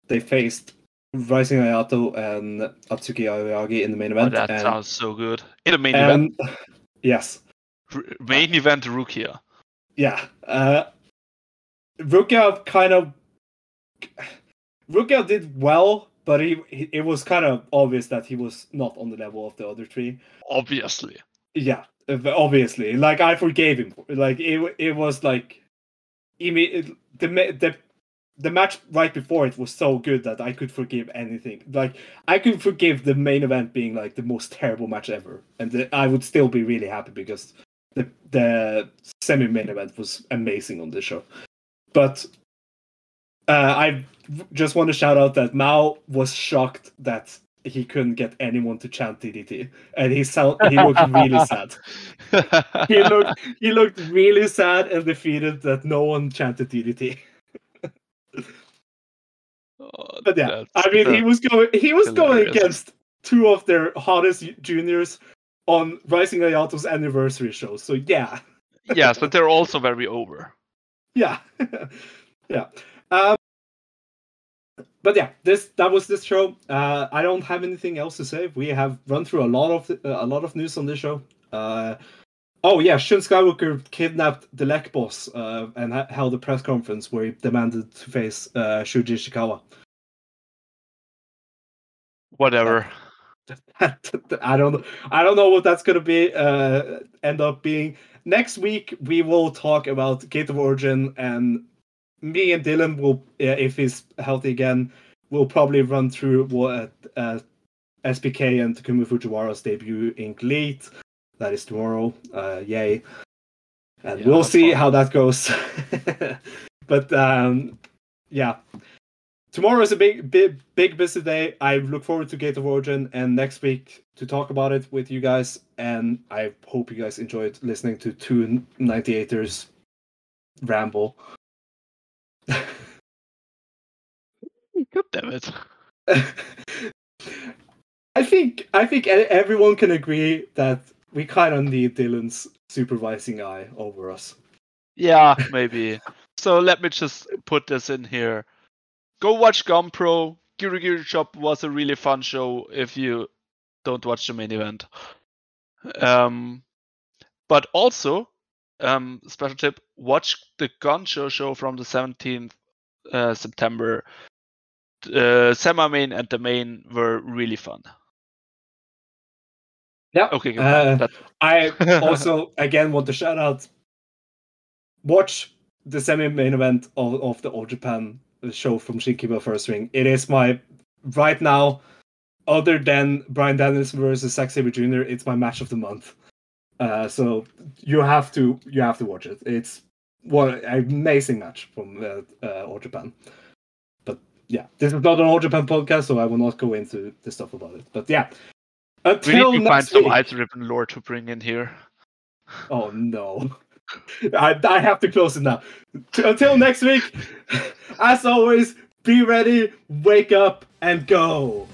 They faced Rising Ayato and Atsuki Aoyagi in the main oh, event. that and, sounds so good. In the main event, yes, r- main event Rukia. yeah. Uh, Rukia kind of Rukia did well, but he, he it was kind of obvious that he was not on the level of the other three. Obviously, Yeah, obviously. Like I forgave him. Like it, it was like, imme- the the the match right before it was so good that I could forgive anything. Like I could forgive the main event being like the most terrible match ever, and the, I would still be really happy because the the semi main event was amazing on this show. But uh, I just want to shout out that Mao was shocked that he couldn't get anyone to chant DDT, and he sound he looked really sad. He looked he looked really sad and defeated that no one chanted DDT. Oh, But yeah, I mean, he was going he was going against two of their hottest juniors on Rising Ayato's anniversary show. So yeah, yes, but they're also very over. yeah, yeah. Um, but yeah, this that was this show. Uh, I don't have anything else to say. We have run through a lot of uh, a lot of news on this show. Uh, oh yeah, Shun Skywalker kidnapped the Lek boss uh, and ha- held a press conference where he demanded to face uh, Shuji Ishikawa. Whatever. I don't know. I don't know what that's gonna be. Uh, end up being next week. We will talk about Gate of Origin, and me and Dylan will, uh, if he's healthy again, we'll probably run through what uh, SPK and Takuma Fujiwara's debut in GLEAT. That is tomorrow. Uh, yay! And Yeah, we'll see fun. how that goes. but um, yeah, tomorrow is a big, big, big busy day. I look forward to Gate of Origin and next week to talk about it with you guys. And I hope you guys enjoyed listening to two 98ers ramble. God damn it. I think I think e- everyone can agree that we kind of need Dylan's supervising eye over us. Yeah, maybe. so let me just put this in here. Go watch Gumpro. Giri Giri Chop was a really fun show if you don't watch the main event. Um, but also, um, special tip: watch the Gun Show show from the 17th uh, September. Uh, semi main and the main were really fun. Yeah. Okay, Uh, I also again want to shout out. Watch the semi-main event of, of the All Japan show from Shinkiba First Ring. It is my right now, other than Bryan Danielson versus Zack Sabre Jr. It's my match of the month. Uh, so you have to you have to watch it. It's what an amazing match from uh, uh, All Japan. But yeah, this is not an All Japan podcast, so I will not go into the stuff about it. But yeah. until we need to find some ice ribbon lore to bring in here. Oh no. I, I have to close it now. Until next week, as always, be ready, wake up, and go.